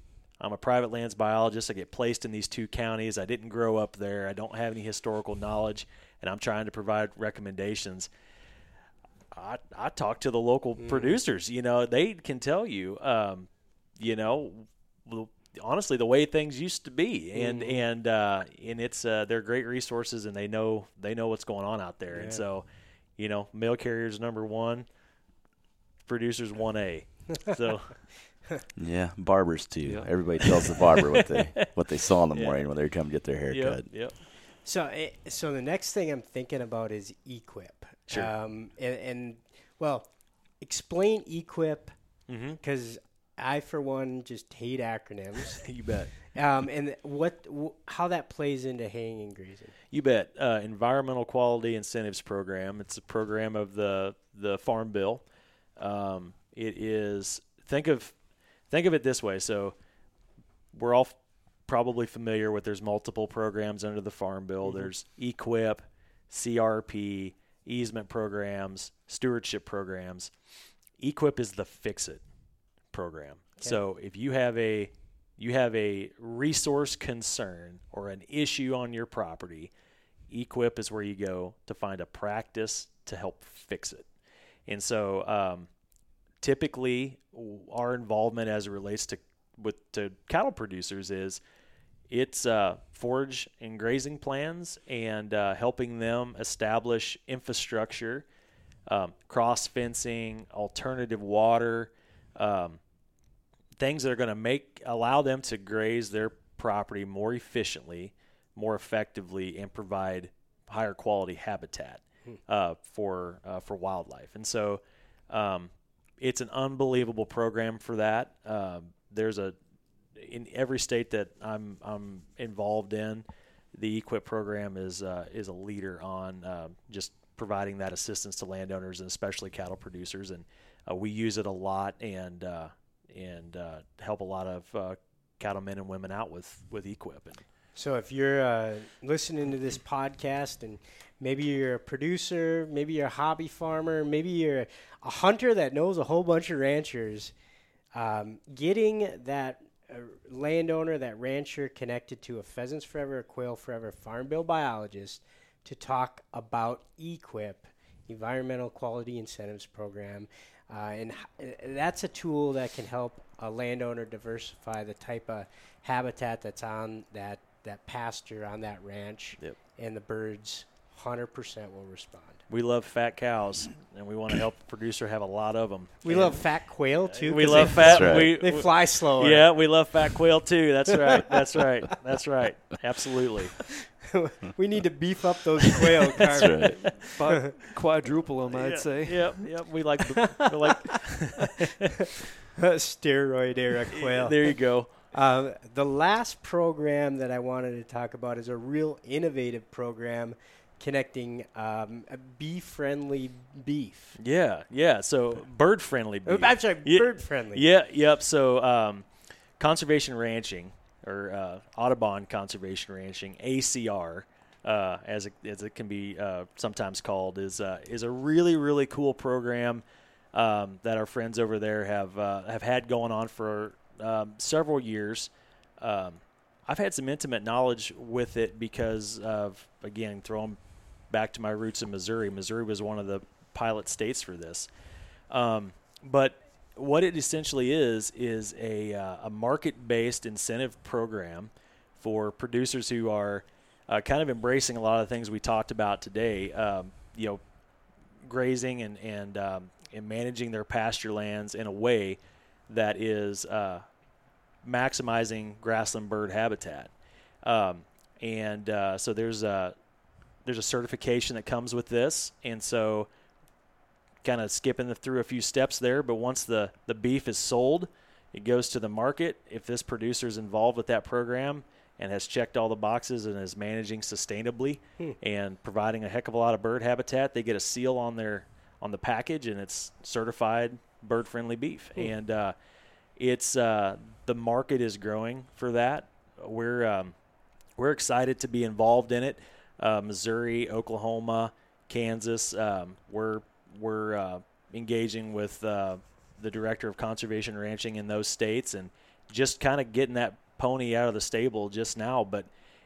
I'm a private lands biologist. I get placed in these two counties. I didn't grow up there. I don't have any historical knowledge, and I'm trying to provide recommendations. I, I talk to the local producers. You know, they can tell you, um, you know, honestly, the way things used to be, and and uh, and it's uh, they're great resources, and they know they know what's going on out there, and so, you know, mail carriers number one, producers one A. So Yeah, barbers too. Yeah. Everybody tells the barber what they what they saw in the Yeah. morning when they come get their haircut. yep, yep. So, eh, so the next thing I'm thinking about is EQIP. Sure. Um, and, and well, explain EQIP Mm-hmm. because I, for one, just hate acronyms. You bet. um, and what, wh- how that plays into haying and grazing. You bet. Uh, Environmental Quality Incentives Program. It's a program of the the Farm Bill. Um, it is think of think of it this way. So we're all f- probably familiar with there's multiple programs under the Farm Bill. There's EQIP, CRP, easement programs, stewardship programs. EQIP is the fix it program. So if you have a you have a resource concern or an issue on your property, EQIP is where you go to find a practice to help fix it. And so, um, typically, our involvement as it relates to with to cattle producers is it's uh, forage and grazing plans and uh, helping them establish infrastructure, um, cross fencing, alternative water, um, things that are going to make allow them to graze their property more efficiently more effectively and provide higher quality habitat uh, for uh, for wildlife. And so um, it's an unbelievable program for that. Um, there's a in every state that I'm I'm involved in, the EQIP program is uh, is a leader on uh, just providing that assistance to landowners and especially cattle producers, and uh, we use it a lot and uh, and uh, help a lot of uh, cattlemen and women out with with EQIP. And So if you're listening to this podcast and maybe you're a producer, maybe you're a hobby farmer, maybe you're a hunter that knows a whole bunch of ranchers, um, getting that uh, landowner, that rancher connected to a Pheasants Forever, a Quail Forever farm bill biologist to talk about EQIP, Environmental Quality Incentives Program. Uh, and h- that's a tool that can help a landowner diversify the type of habitat that's on that, that pasture on that ranch, Yep. and the birds 100% will respond. We love fat cows, and we want to help the producer have a lot of them. We love fat quail too. We love they, fat. That's right. We, They fly slower. Yeah, we love fat quail too. That's right. That's right. That's right. Absolutely. we need to beef up those quail. That's right. About quadruple them, I'd Yeah, say. Yep. Yep. We like. the- we like. Steroid era quail. There you go. Um, the last program that I wanted to talk about is a real innovative program connecting um, bee-friendly beef. Yeah. Yeah. So bird friendly. Oh, I'm sorry, Yeah. bird-friendly. Yeah. Yep. So um, conservation ranching or uh, Audubon conservation ranching (ACR), uh, as it, as it can be uh, sometimes called, is uh, is a really really cool program um, that our friends over there have uh, have had going on for um, several years. Um, I've had some intimate knowledge with it because of again throwing back to my roots in Missouri. Missouri was one of the pilot states for this, um, but what it essentially is is a, uh, a market-based incentive program for producers who are uh, kind of embracing a lot of the things we talked about today. Um, you know, grazing and and um, and managing their pasture lands in a way that is uh, maximizing grassland bird habitat. Um, and uh, so there's a there's a certification that comes with this, and so kind of skipping the, through a few steps there. But once the the beef is sold, it goes to the market. If this producer is involved with that program and has checked all the boxes and is managing sustainably and providing a heck of a lot of bird habitat, they get a seal on their on the package, and it's certified bird friendly beef. And uh, it's uh, the market is growing for that. We're um, we're excited to be involved in it. Uh, Missouri, Oklahoma, Kansas. Um, we're we're uh, engaging with uh, the director of conservation ranching in those states and just kind of getting that pony out of the stable just now. But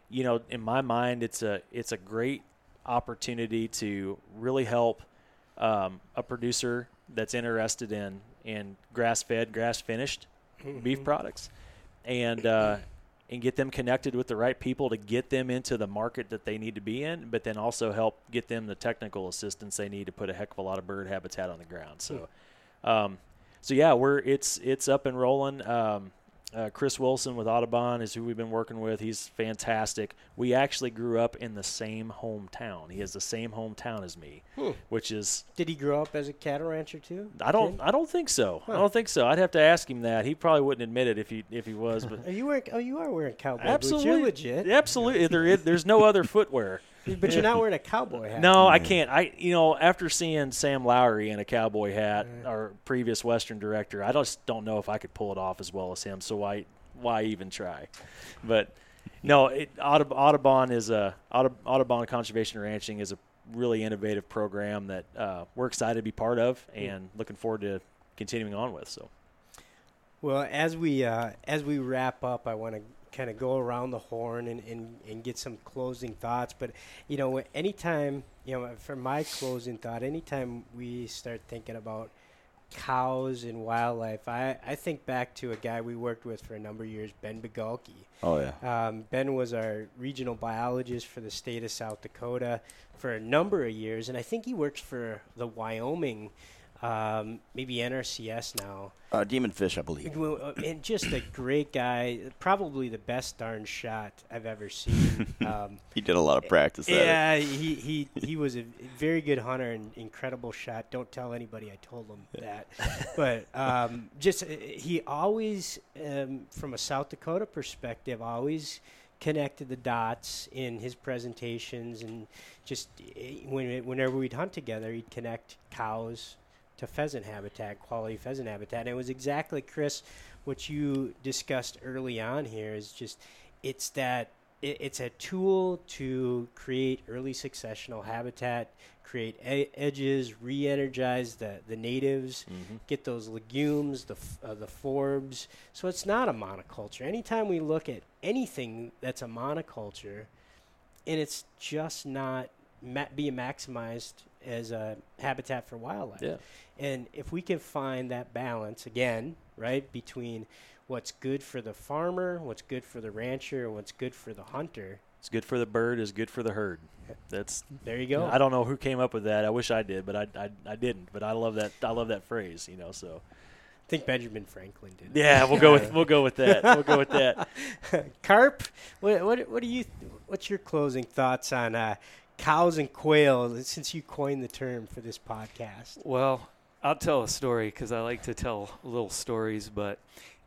you know, in my mind, it's a it's a great opportunity to really help um, a producer that's interested in in grass fed, grass finished beef products, and uh, and get them connected with the right people to get them into the market that they need to be in, but then also help get them the technical assistance they need to put a heck of a lot of bird habitat on the ground. So, um, so yeah, we're it's it's up and rolling. Um, uh, Chris Wilson with Audubon is who we've been working with. He's fantastic. We actually grew up in the same hometown. He has the same hometown as me, which is Did he grow up as a cattle rancher too? I don't I don't think so. I don't think so. I'd have to ask him that. He probably wouldn't admit it if he if he was, but Are you wearing? Oh, you are wearing cowboy absolutely boots. You're legit. Absolutely, there is, there's no other footwear. But you're not wearing a cowboy hat. No, I can't. I you know after seeing Sam Lowry in a cowboy hat, our previous Western director, I just don't know if I could pull it off as well as him. So why why even try? But no, it, Audubon is a Audubon Conservation Ranching is a really innovative program that uh, we're excited to be part of and looking forward to continuing on with. So Well, as we uh, as we wrap up, I want to kind of go around the horn and, and, and get some closing thoughts. But you know, anytime you know, for my closing thought, anytime we start thinking about cows and wildlife, I, I think back to a guy we worked with for a number of years, Ben Begalke. Oh yeah. Um, ben was our regional biologist for the state of South Dakota for a number of years, and I think he works for the Wyoming um, maybe NRCS now. Uh, Game and Fish, I believe. Uh, And just a great guy, probably the best darn shot I've ever seen. Um, He did a lot of practice. yeah, he, he, he was a very good hunter and incredible shot. Don't tell anybody I told him that. But um, just uh, he always, um, from a South Dakota perspective, always connected the dots in his presentations and just eh, when whenever we'd hunt together, he'd connect cows to pheasant habitat, quality pheasant habitat. And it was exactly Chris what you discussed early on here is just it's that it, it's a tool to create early successional habitat, create e- edges, re-energize the, the natives, get those legumes, the uh, the forbs. So it's not a monoculture. Anytime we look at anything that's a monoculture, and it's just not ma- being maximized as a habitat for wildlife. Yeah. And if we can find that balance again, right, between what's good for the farmer, what's good for the rancher, and what's good for the hunter, It's good for the bird. Is good for the herd. That's. there you go. I don't know who came up with that. I wish I did, but I, I, I didn't. But I love that. I love that phrase. You know. So I think Benjamin Franklin did. yeah, we'll go with we'll go with that. We'll go with that. Carp, what, what what do you what's your closing thoughts on uh, cows and quail since you coined the term for this podcast? Well, I'll tell a story because I like to tell little stories, but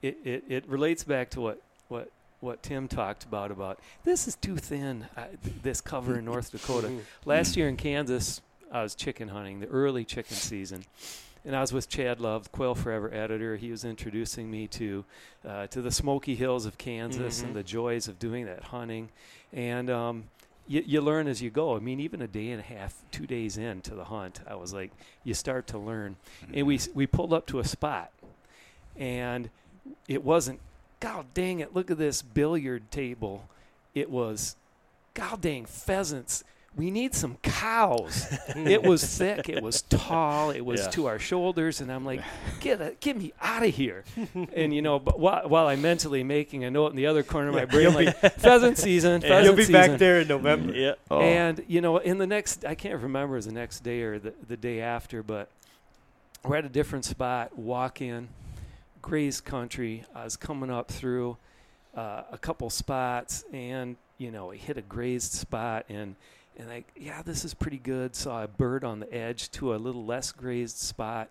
it, it, it relates back to what, what what Tim talked about about this is too thin. Uh, th- this cover in North Dakota. Last year in Kansas, I was chicken hunting, the early chicken season, and I was with Chad Love, the Quail Forever editor. He was introducing me to uh, to the Smoky Hills of Kansas Mhm. and the joys of doing that hunting, and um, you, you learn as you go. I mean, even a day and a half, two days into the hunt, I was like, you start to learn. And we mm-hmm. we pulled up to a spot, and it wasn't. God dang it! Look at this billiard table. It was, God dang pheasants. We need some cows. it was thick. It was tall. It was Yeah. to our shoulders, and I'm like, get a, get me out of here. and you know, but while, while I'm mentally making a note in the other corner of my brain, like pheasant season, pheasant You'll be season. back there in November. Yeah. Oh, And you know, in the next, I can't remember it was the next day or the, the day after, but we're at a different spot. Walk in, graze country. I was coming up through uh, a couple spots, and you know, we hit a grazed spot, and and like, yeah, this is pretty good. Saw a bird on the edge to a little less grazed spot.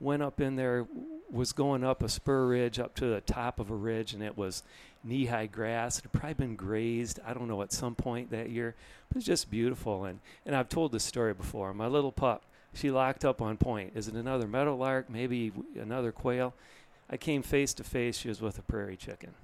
Went up in there, was going up a spur ridge up to the top of a ridge, and it was knee-high grass. It had probably been grazed. I don't know at some point that year. But was just beautiful, and and I've told this story before. My little pup, she locked up on point. Is it another meadowlark? Maybe another quail? I came face to face. She was with a prairie chicken,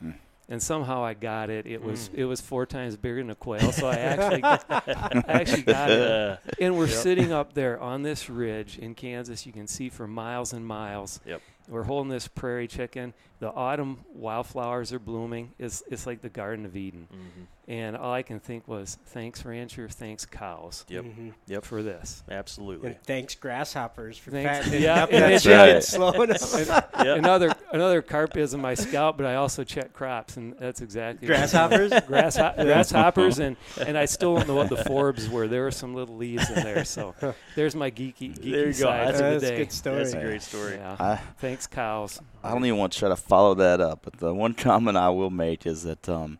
Hmm. And somehow I got it. It was Mm. it was four times bigger than a quail, so I actually I actually got it. And we're Yep. sitting up there on this ridge in Kansas. You can see for miles and miles. Yep. We're holding this prairie chicken. The autumn wildflowers are blooming. It's, it's like the Garden of Eden. mhm. And all I can think was, thanks, rancher, thanks, cows, Yep. Mhm. Yep. for this. Absolutely. And thanks, grasshoppers, for Thanks- fattening yeah, up and that it's chicken right. slow enough. Yep. Another another carp is in my scalp, but I also check crops, and that's exactly Grasshoppers? Grass, grasshoppers, and and I still don't know what the forbs were. There were some little leaves in there, so there's my geeky geeky There you go. side That's of a the That's a day. good story. That's a great story. Yeah. I, Thanks, cows. I don't even want to try to follow that up, but the one comment I will make is that, um,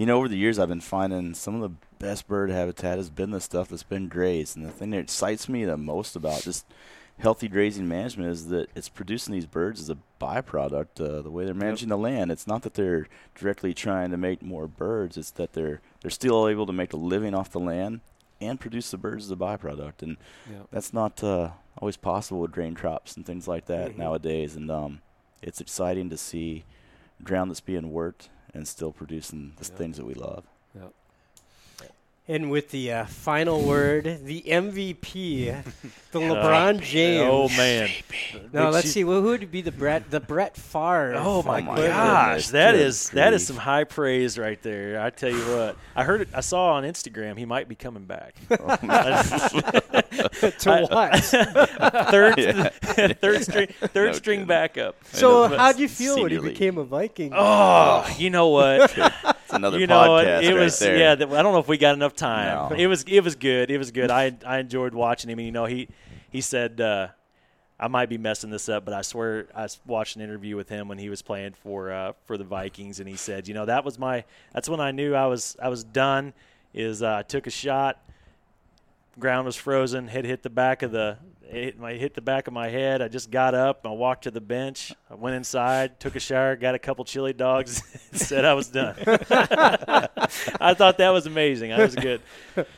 you know, over the years I've been finding some of the best bird habitat has been the stuff that's been grazed, and the thing that excites me the most about just healthy grazing management is that it's producing these birds as a byproduct. Uh, the way they're managing the land, it's not that they're directly trying to make more birds; it's that they're they're still able to make a living off the land and produce the birds as a byproduct, and Yep. that's not uh, always possible with grain crops and things like that Mhm. nowadays. And um, it's exciting to see ground that's being worked and still producing the Yeah. things that we love. And with the uh, final word, the MVP, the Uh, LeBron James. Oh man. Now let's you- see. Well, who would be the Brett? The Brett Favre. Oh my, Oh gosh, goodness, that good is that is some high praise right there. I tell you what, I heard it. I saw on Instagram he might be coming back. to what? third, Yeah. third string, third No string kidding. backup. so, how'd you feel when he league. became a Viking? Oh, you know what? It's another you know podcast It right was there. yeah. I don't know if we got enough time. No. It was it was good. It was good. I I enjoyed watching him. And you know he he said uh, I might be messing this up, but I swear I watched an interview with him when he was playing for uh, for the Vikings, and he said, you know, that was my that's when I knew I was I was done. Is uh, I took a shot, ground was frozen, head hit the back of the it hit, hit the back of my head. I just got up, I walked to the bench, I went inside, took a shower, got a couple chili dogs, said I was done. I thought that was amazing. I was good,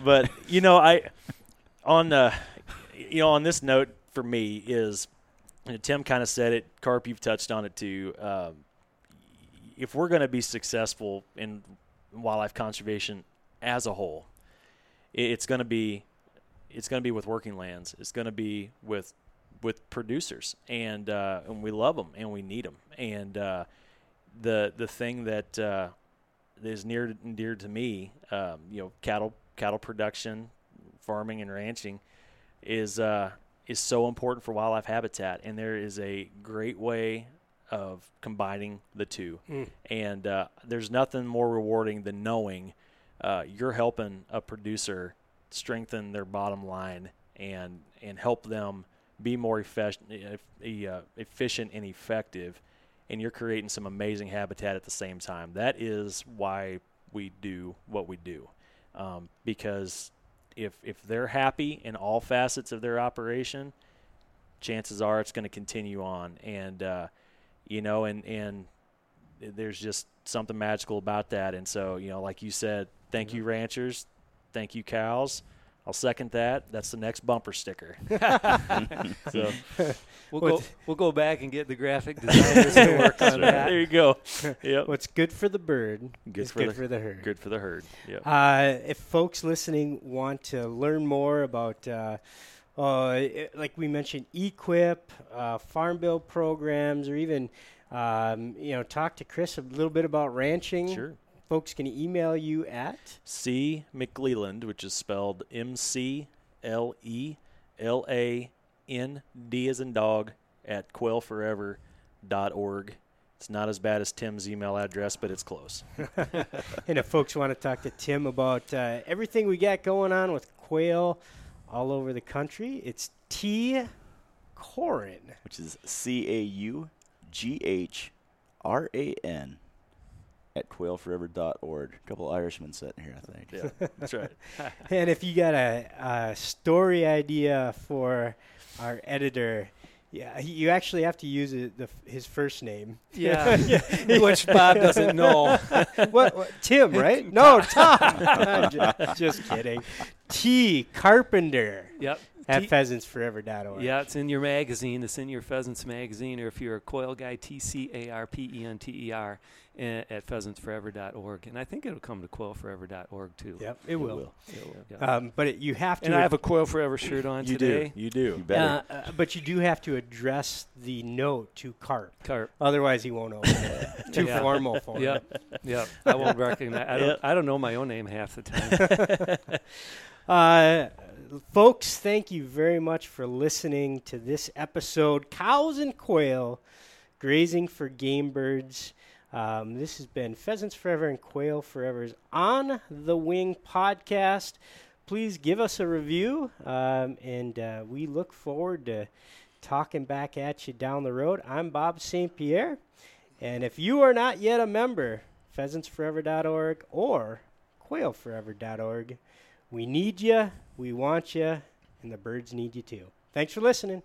but you know, I on the you know on this note for me is you know, Tim kind of said it. Carp, you've touched on it too. Um, if we're going to be successful in wildlife conservation as a whole, it's going to be it's going to be with working lands. It's going to be with with producers, and uh, and we love them and we need them. And uh, the the thing that uh, is near and dear to me, um, you know, cattle cattle production, farming and ranching, is uh, is so important for wildlife habitat, and there is a great way of combining the two. Mm. And uh, there's nothing more rewarding than knowing uh, you're helping a producer strengthen their bottom line and and help them be more efficient, uh, efficient and effective. And you're creating some amazing habitat at the same time. That is why we do what we do, um, because if if they're happy in all facets of their operation, chances are it's going to continue on. And uh, you know, and and there's just something magical about that. And so, you know, like you said, thank you ranchers, thank you cows. I'll second that. That's the next bumper sticker. so we'll go we'll go back and get the graphic designers to work on that. There you go. Yep. What's good for the bird good is for good the, for the herd. Good for the herd. Yep. Uh, if folks listening want to learn more about uh, uh, like we mentioned, EQIP, uh, farm bill programs, or even um, you know talk to Chris a little bit about ranching. Sure folks can email you at? C. McLeland, which is spelled M C L E L A N D as in dog at quailforever.org. It's not as bad as Tim's email address, but it's close. and if folks want to talk to Tim about uh, everything we got going on with quail all over the country, it's T. Caughran, which is C A U G H R A N at quailforever.org. A couple Irishmen sitting here, I think. Yeah, that's right. and if you got a, a, story idea for our editor, yeah, you actually have to use it, the, his first name. Yeah, which Bob doesn't know. what, what, Tim, right? no, Tom. just, just kidding. T Carpenter. Yep at T- pheasantsforever.org. Yeah, it's in your magazine. It's in your Pheasants magazine, or if you're a coil guy, T C A R P E N T E R at pheasantsforever.org. And I think it'll come to quailforever.org too. Yep, it, it will. will. It will. Yeah. Um, but it, you have to. And I have a Quail Forever shirt on you today. Do. You do. You better. Uh, uh, but you do have to address the note to Carp. Carp. Otherwise, he won't open it. Too yeah. formal for him. Yep. Yep. I won't recognize. I don't. Yep. I don't know my own name half the time. uh, folks, thank you very much for listening to this episode. Cows and quail grazing for game birds. Um, this has been Pheasants Forever and Quail Forever's On the Wing podcast. Please give us a review, um, and uh, we look forward to talking back at you down the road. I'm Bob St. Pierre, and if you are not yet a member, pheasantsforever.org or quailforever.org, we need you, we want you, and the birds need you too. Thanks for listening.